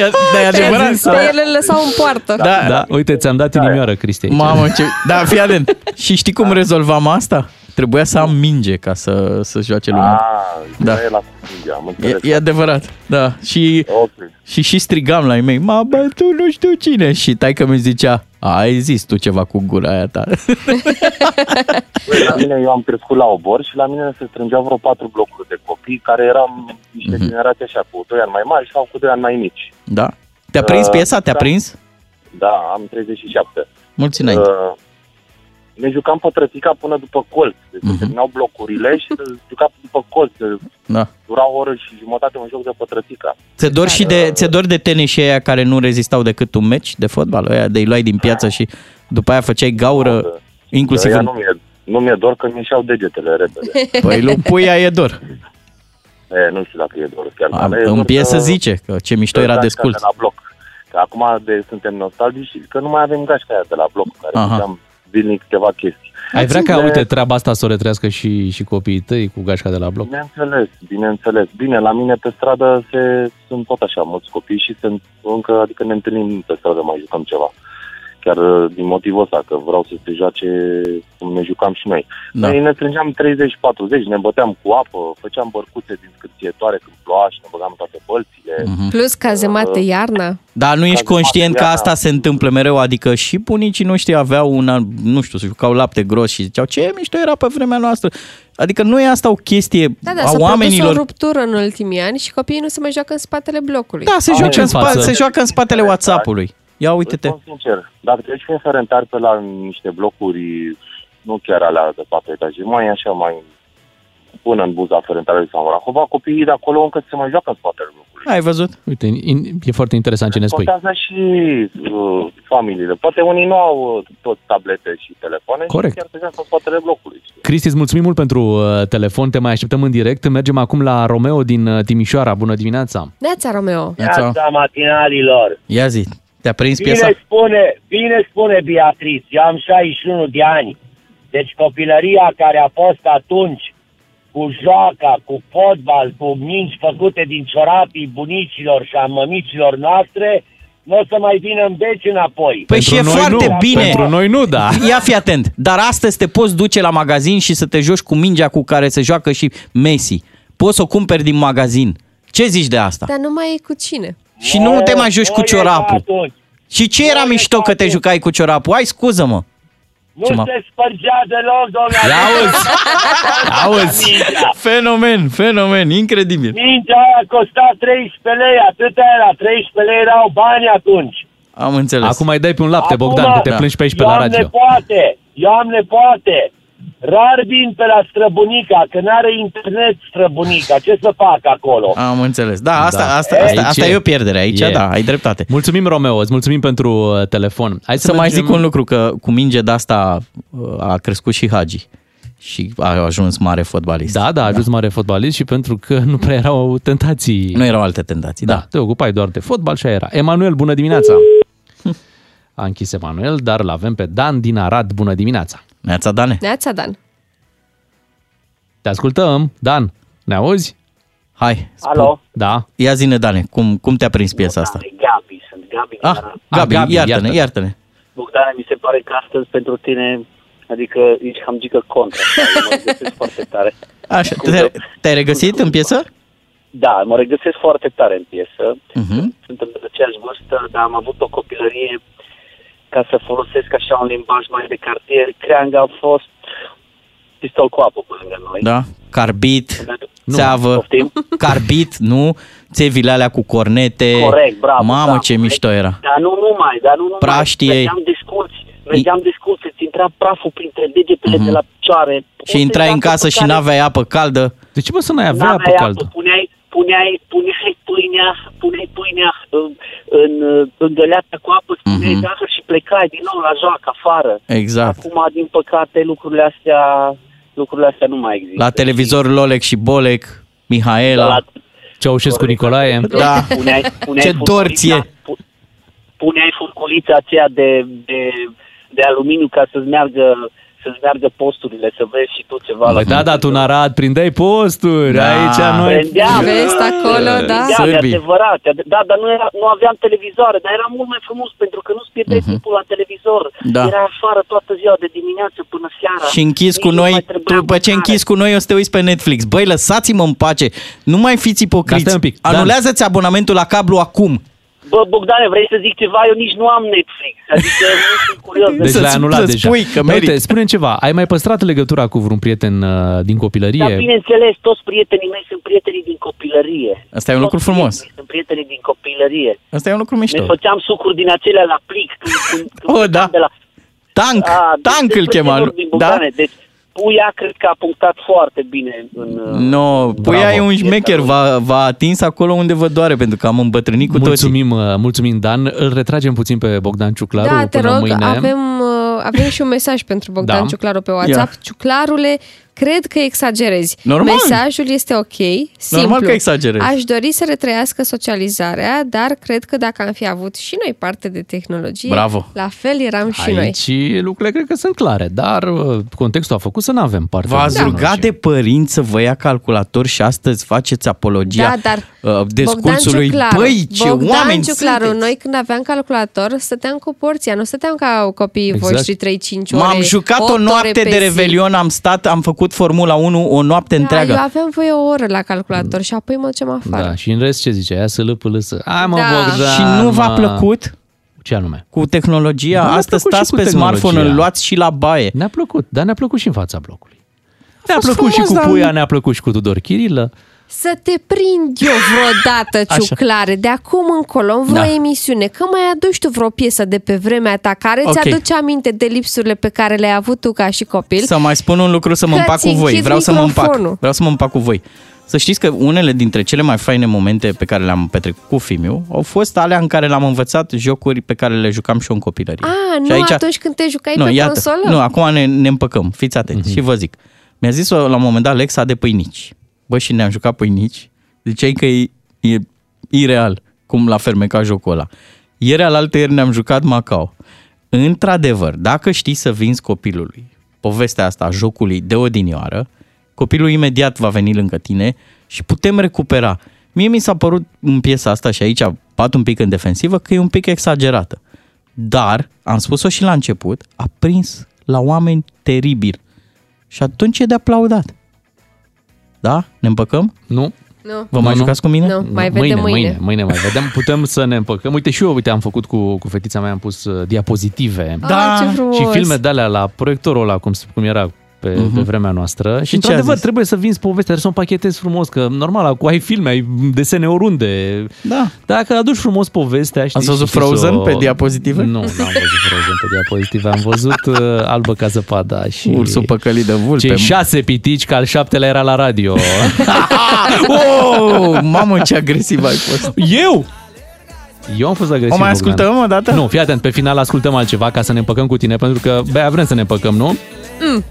E, da, e adevărat. Pe ele le lăsau în poartă. Da, Da, uite, ți-am dat inimioară, Cristi. aici. Mamă, ce... *laughs* Da, fii atent. Și știi cum rezolvam asta? Trebuia să am minge ca să, să joace lumea. Ah, Da. da. e la Cutinga, am înțeles. E, e adevărat, da. Și, Ok. și și strigam la ei mei, mamă, tu nu știu cine. Și taică mi zicea, ai zis tu ceva cu gura aia ta. Băi, La mine eu am crescut la obor și la mine se strângeau vreo patru blocuri de copii care eram niște Mhm. generații așa cu 2 ani mai mari sau cu 2 ani mai mici. Da? Te-a prins Uh, piesa? Te-a da. prins? Da, am 37. Mulți înainte. Uh, ne jucam pătrățica până după colț. Deci Mhm. uh-huh. terminau blocurile și se juca după colț. Da. Dura o oră și jumătate un joc de pătrățica. Ți dor și de, ți dor de tenis aia care nu rezistau decât un meci de fotbal? Aia de îi luai din piață și după aia făceai gaură, inclusiv Ea în... nu mi-e, nu mi-e dor că mi ieșeau degetele repede. *laughs* Păi lui puia e dor. e, nu știu dacă e dor chiar. Am, dar e în dor piesă că- zice că ce mișto că era de gașca scult. la bloc. Că acum de, suntem nostalgici că nu mai avem gașca aia de la bloc, care Aha. făceam zilnic câteva chestii. Ai vrea ca, Le- uite, treaba asta să o retrească și, și copiii tăi cu gașca de la bloc? Bineînțeles, bineînțeles. Bine, la mine pe stradă se, sunt tot așa mulți copii și sunt încă, adică ne întâlnim pe stradă, mai jucăm ceva. Chiar uh, din motivul ăsta, că vreau să se joace cum ne jucam și noi. Da. Noi ne strângeam 30-40, ne băteam cu apă, făceam bărcuțe din scârțietoare când ploua și ne băgam în toate bălțile. Mhm. Plus cazemate iarna. Dar nu ești Ca conștient că material. asta se întâmplă mereu, adică și bunicii noștri aveau un, an- nu știu, să jucau lapte gros și ziceau ce mișto era pe vremea noastră. Adică nu e asta o chestie Da, da, a s-a produs o oamenilor. ruptură în ultimii ani și copiii nu se mai joacă în spatele blocului. Da, se Au joacă, ce în spa- față? se joacă în spatele WhatsApp-ului. Ia uite-te. Îți spun sincer, dacă treci prin Ferentari pe la niște blocuri, nu chiar alea de patru etaje, mai așa, mai până în buza Ferentari sau Rahova, copiii de acolo încă se mai joacă în spatele blocului. Ai văzut? Uite, in, e foarte interesant ce ne spui. Contează și uh, familiile. Poate unii nu au uh, tot tablete și telefoane Corect. și chiar se joacă în spatele blocului. Cristi, îți mulțumim mult pentru uh, telefon, te mai așteptăm în direct. Mergem acum la Romeo din uh, Timișoara. Bună dimineața! Neața, Romeo. Neața matinalilor. Ia zi, te-a prins Bine piesa? spune, bine spune Beatrice, eu am 61 de ani. Deci copilăria care a fost atunci cu joaca, cu fotbal, cu mingi făcute din ciorapii bunicilor și a mămicilor noastre, nu o să mai vină în beci înapoi. Păi și e foarte nu, bine. pentru noi nu, da. Ia fi atent. Dar astăzi te poți duce la magazin și să te joci cu mingea cu care se joacă și Messi. Poți să o cumperi din magazin. Ce zici de asta? Dar nu mai e cu cine. Și nu te mai joci cu Nu e ca ciorapul. atunci. Și ce era Nu e mișto ca că te atunci. jucai cu ciorapul? Ai scuză-mă. Nu Ce mă- se spărgea deloc, domnule. Ia auzi. *laughs* Auzi. Mingea. Fenomen, fenomen, incredibil. Mingea aia costa 13 lei, atâta era, 13 lei erau bani atunci. Am înțeles. Acum mai dai pe un lapte, Acum, Bogdan, că te da. plângi pe aici pe eu la am radio. nepoate, eu am nepoate. Rar vin pe la străbunica, că n-are internet străbunica. Ce să fac acolo? Am înțeles. Da, asta, Da. asta, asta, Aici asta e. e o pierdere aici, E. da, ai dreptate. Mulțumim, Romeo, îți mulțumim pentru uh, telefon. Hai să, Să mai mergem- zic un lucru, că cu minge de asta uh, a crescut și Hagi. Și a ajuns mare fotbalist. Da, da, a ajuns mare fotbalist și pentru că nu prea erau tentații. Nu erau alte tentații, Da, da. te ocupai doar de fotbal și aia era. Emanuel, bună dimineața! *laughs* A închis Emanuel, dar îl avem pe Dan din Arad. Bună dimineața! Neața, Dane. Neața, Dan. Te ascultăm, Dan. Ne auzi? Hai. Alo? Da. Ia zine, Dane, cum, cum te-a prins piesa asta? Gabi, sunt Gabi. Ah, Gabi, Gabi, iartă-ne, iartă-ne. iartă-ne. Bogdane, mi se pare că astăzi pentru tine, adică ești hamgică contra. *laughs* Mă regăsesc foarte tare. Așa, te, te-ai regăsit în piesă? Da, mă regăsesc foarte tare în piesă. Uh-huh. Suntem de aceeași vârstă, dar am avut o copilărie ca să folosesc așa un limbaj mai de cartier. Creanga a fost pistol cu apă pe lângă noi. Da. Carbit, Nu. țeavă, Poftim? carbit, nu? Țevile alea cu cornete. Corect, bravo, Mamă, bravo. ce mișto era. Dar nu numai, dar nu numai. Praștii ei. Mergeam desculți, mergeam desculți, îți intra praful printre degetele Mhm. de la picioare. Și intrai în casă și n-aveai apă caldă. De ce mă să n-ai avea N-aveai apă apă, caldă? puneai, puneai, puneai pâinea, puneai pâinea în, în, îngăleată cu apă, spuneai Mhm. zahăr și plecai din nou la joacă afară. Exact. Acum, din păcate, lucrurile astea, lucrurile astea nu mai există. La televizor Lolec și Bolec, Mihaela. La- Ceaușescu Nicolae. Da. Puneai, puneai Ce dor ție! furculița- pu- Puneai furculița aceea de, de, de aluminiu ca să-ți meargă, să-ți meargă posturile, să vezi și tu ceva. Păi da, da, tu în Arad prindeai posturi, Da. aici noi... Prendeam, Vezi acolo, da. Prendeam, e adevărat. e- Da, dar nu, era, nu aveam televizoare, dar era mult mai frumos pentru că nu-ți pierdeai timpul la televizor. Mhm. Da. Era afară toată ziua, de dimineață până seara. Și închis cu Nici nu noi, mai trebuia după ce închis cu noi o să te uiți pe Netflix. Băi, lăsați-mă în pace, nu mai fiți Dar ipocriți. stai un pic, Dan. Anulează-ți abonamentul la cablu acum. Bă, Bogdane, vrei să zic ceva? Eu nici nu am Netflix. Adică nu sunt *laughs* curios. Deci Să-ți- l-ai anulat să-ți deja. spui că Dar Uite, merit. spune ceva, ai mai păstrat legătura cu vreun prieten uh, din copilărie? Dar bineînțeles, toți prietenii mei sunt prietenii din copilărie. Asta e un lucru Toți frumos. prietenii Sunt prietenii din copilărie. Asta e un lucru Ne mișto. făceam sucuri din acelea la plic. Când, când, când Oh, da. de la... Tank, Ah, deci tank îl despre chema. ce vorbim, Da? Bogdane? Deci Puia cred că a punctat foarte bine în... uh, No, Puia e un șmecher, v-a, v-a atins acolo unde vă doare, pentru că am îmbătrânit cu toții. Mulțumim, uh, mulțumim, Dan. Îl retragem puțin pe Bogdan Ciuclaru Da, te până rog, mâine. avem, uh, avem și un mesaj pentru Bogdan Da. Ciuclaru pe WhatsApp. Ia. Ciuclarule, cred că exagerezi. Normal. Mesajul este ok, simplu. Normal că exagerezi. Aș dori să retrăiască socializarea, dar cred că dacă am fi avut și noi parte de tehnologie, Bravo. la fel eram și noi. Aici lucrurile cred că sunt clare, dar uh, contextul a făcut să nu avem parte V-ați de rugat de părinți să vă ia calculator și astăzi faceți apologia Da, dar uh, discursului. Ciuclaru, Băi, ce Bogdan oameni Ciuclaru, sunteți! noi când aveam calculator, stăteam cu porția, nu stăteam ca copiii Exact. voștri 3-5 ore, M-am jucat 8 o ore noapte pe de zi. revelion, am stat, am făcut Formula 1 o noapte Da, întreagă. eu aveam voie o oră la calculator și apoi mă duceam afară. Da, și în rest ce zice? Aia să lăpă lăsă. Hai mă, Da. Bogdan, Și nu v-a mă. plăcut? Ce anume? Cu tehnologia? Da, ne-a Astăzi plăcut și stați cu pe smartphone, tehnologia. îl luați și la baie. Ne-a plăcut, dar ne-a plăcut și în fața blocului. Ne-a fost plăcut și frumos, cu dar- Puia, ne-a plăcut și cu Tudor Chirilă. Să te prind eu vreodată, Așa. Ciuclare, de acum încolo, în vreo Da. emisiune, că mai aduci tu vreo piesă de pe vremea ta care Ok. ți-aduce aminte de lipsurile pe care le-ai avut tu ca și copil. Să mai spun un lucru să mă Că împac cu ți voi. închizi Vreau să mă împac. microfonul. Vreau să mă împac cu voi. Să știți că unele dintre cele mai faine momente pe care le-am petrecut cu Fimiu au fost alea în care l-am învățat jocuri pe care le jucam și eu în copilărie. Ah, Și nu aici- atunci când te jucai nu, pe iată, consolă? Nu, acum ne, ne împăcăm. Fiți atenți Mhm. și vă zic. Mi-a zis la un moment dat Alexa de pâinici. Bă, și ne-am jucat pâinici. Ziceai că e, e ireal cum l-a fermecat jocul ăla. Ieri alaltă ieri ne-am jucat Macau. Într-adevăr, dacă știi să vinzi copilului povestea asta a jocului de odinioară, copilul imediat va veni lângă tine și putem recupera. Mie mi s-a părut în piesa asta și aici bat un pic în defensivă că e un pic exagerată. Dar, am spus-o și la început, a prins la oameni teribil. Și atunci e de aplaudat. Da? Ne împăcăm? Nu. Nu. Vă mai Nu, jucați cu mine? Nu, mai vedem mâine, mâine. mâine, mâine mai vedem. *laughs* Putem să ne împăcăm. Uite și eu, uite, am făcut cu, cu fetița mea, am pus uh, diapozitive. Da. ce frumos. Și filme de alea la proiectorul ăla, cum, cum era pe, Mhm. pe vremea noastră. Și, Și ce a într-adevăr, zis? trebuie să vinzi povestea, trebuie să o împachetezi frumos, că normal, cu ai filme, ai desene oriunde. Da. Dacă aduci frumos povestea, știi, Ați văzut și știi Frozen să o- pe diapozitive? Nu, n-am văzut Frozen pe diapozitive. Am văzut uh, Albă ca zăpada și... Ursul păcălit de vulpe. Cei șase pitici, că al șaptelea era la radio. *laughs* oh, mamă, ce agresiv ai fost. Eu? Eu am fost agresiv, O mai Bogdan. ascultăm o dată? Nu, fii atent, pe final ascultăm altceva ca să ne împăcăm cu tine, pentru că, Bea, vrem să ne împăcăm, nu? Mm,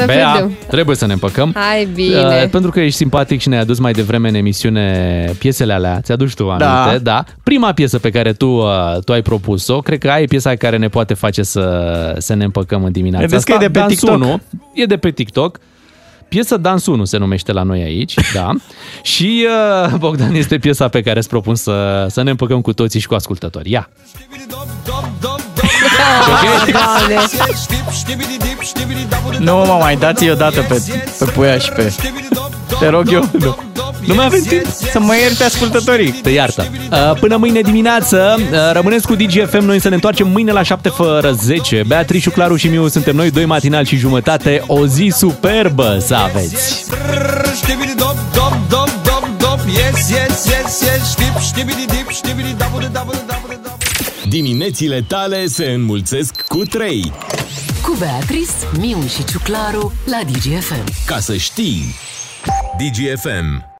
să Bea, vedem. trebuie să ne împăcăm. Hai bine. Uh, pentru că ești simpatic și ne-ai adus mai devreme în emisiune piesele alea, ți-aduci tu aminte, Da. da? Prima piesă pe care tu, uh, tu ai propus-o, cred că ai e piesa care ne poate face să, să ne împăcăm în dimineața Vedeți că asta. e de pe Dans TikTok. 1, e de pe TikTok. Piesă Dans 1 se numește la noi aici, *laughs* da. Și uh, Bogdan este piesa pe care îți propun să, să ne împăcăm cu toții și cu ascultători. Ia! Nu mă mai dați o dată pe, pe puia și pe... Te rog eu. Nu. Nu mai avem timp să mă ierte ascultătorii. Te iartă. Uh, Până mâine dimineață, uh, rămâneți cu DGFM, noi să ne întoarcem mâine la 7 fără 10. Beatrice, Claru și Miu suntem noi, doi matinal și jumătate. O zi superbă să aveți! Dop, dop, dop, dop, dop, yes, yes, yes, yes, știp, știbidi dip, știbidi dabu de dabu de dabu de dabu. Diminețile tale se înmulțesc cu 3. Cu Beatrice, Miu și Ciuclaru la DGFM. Ca să știi. DGFM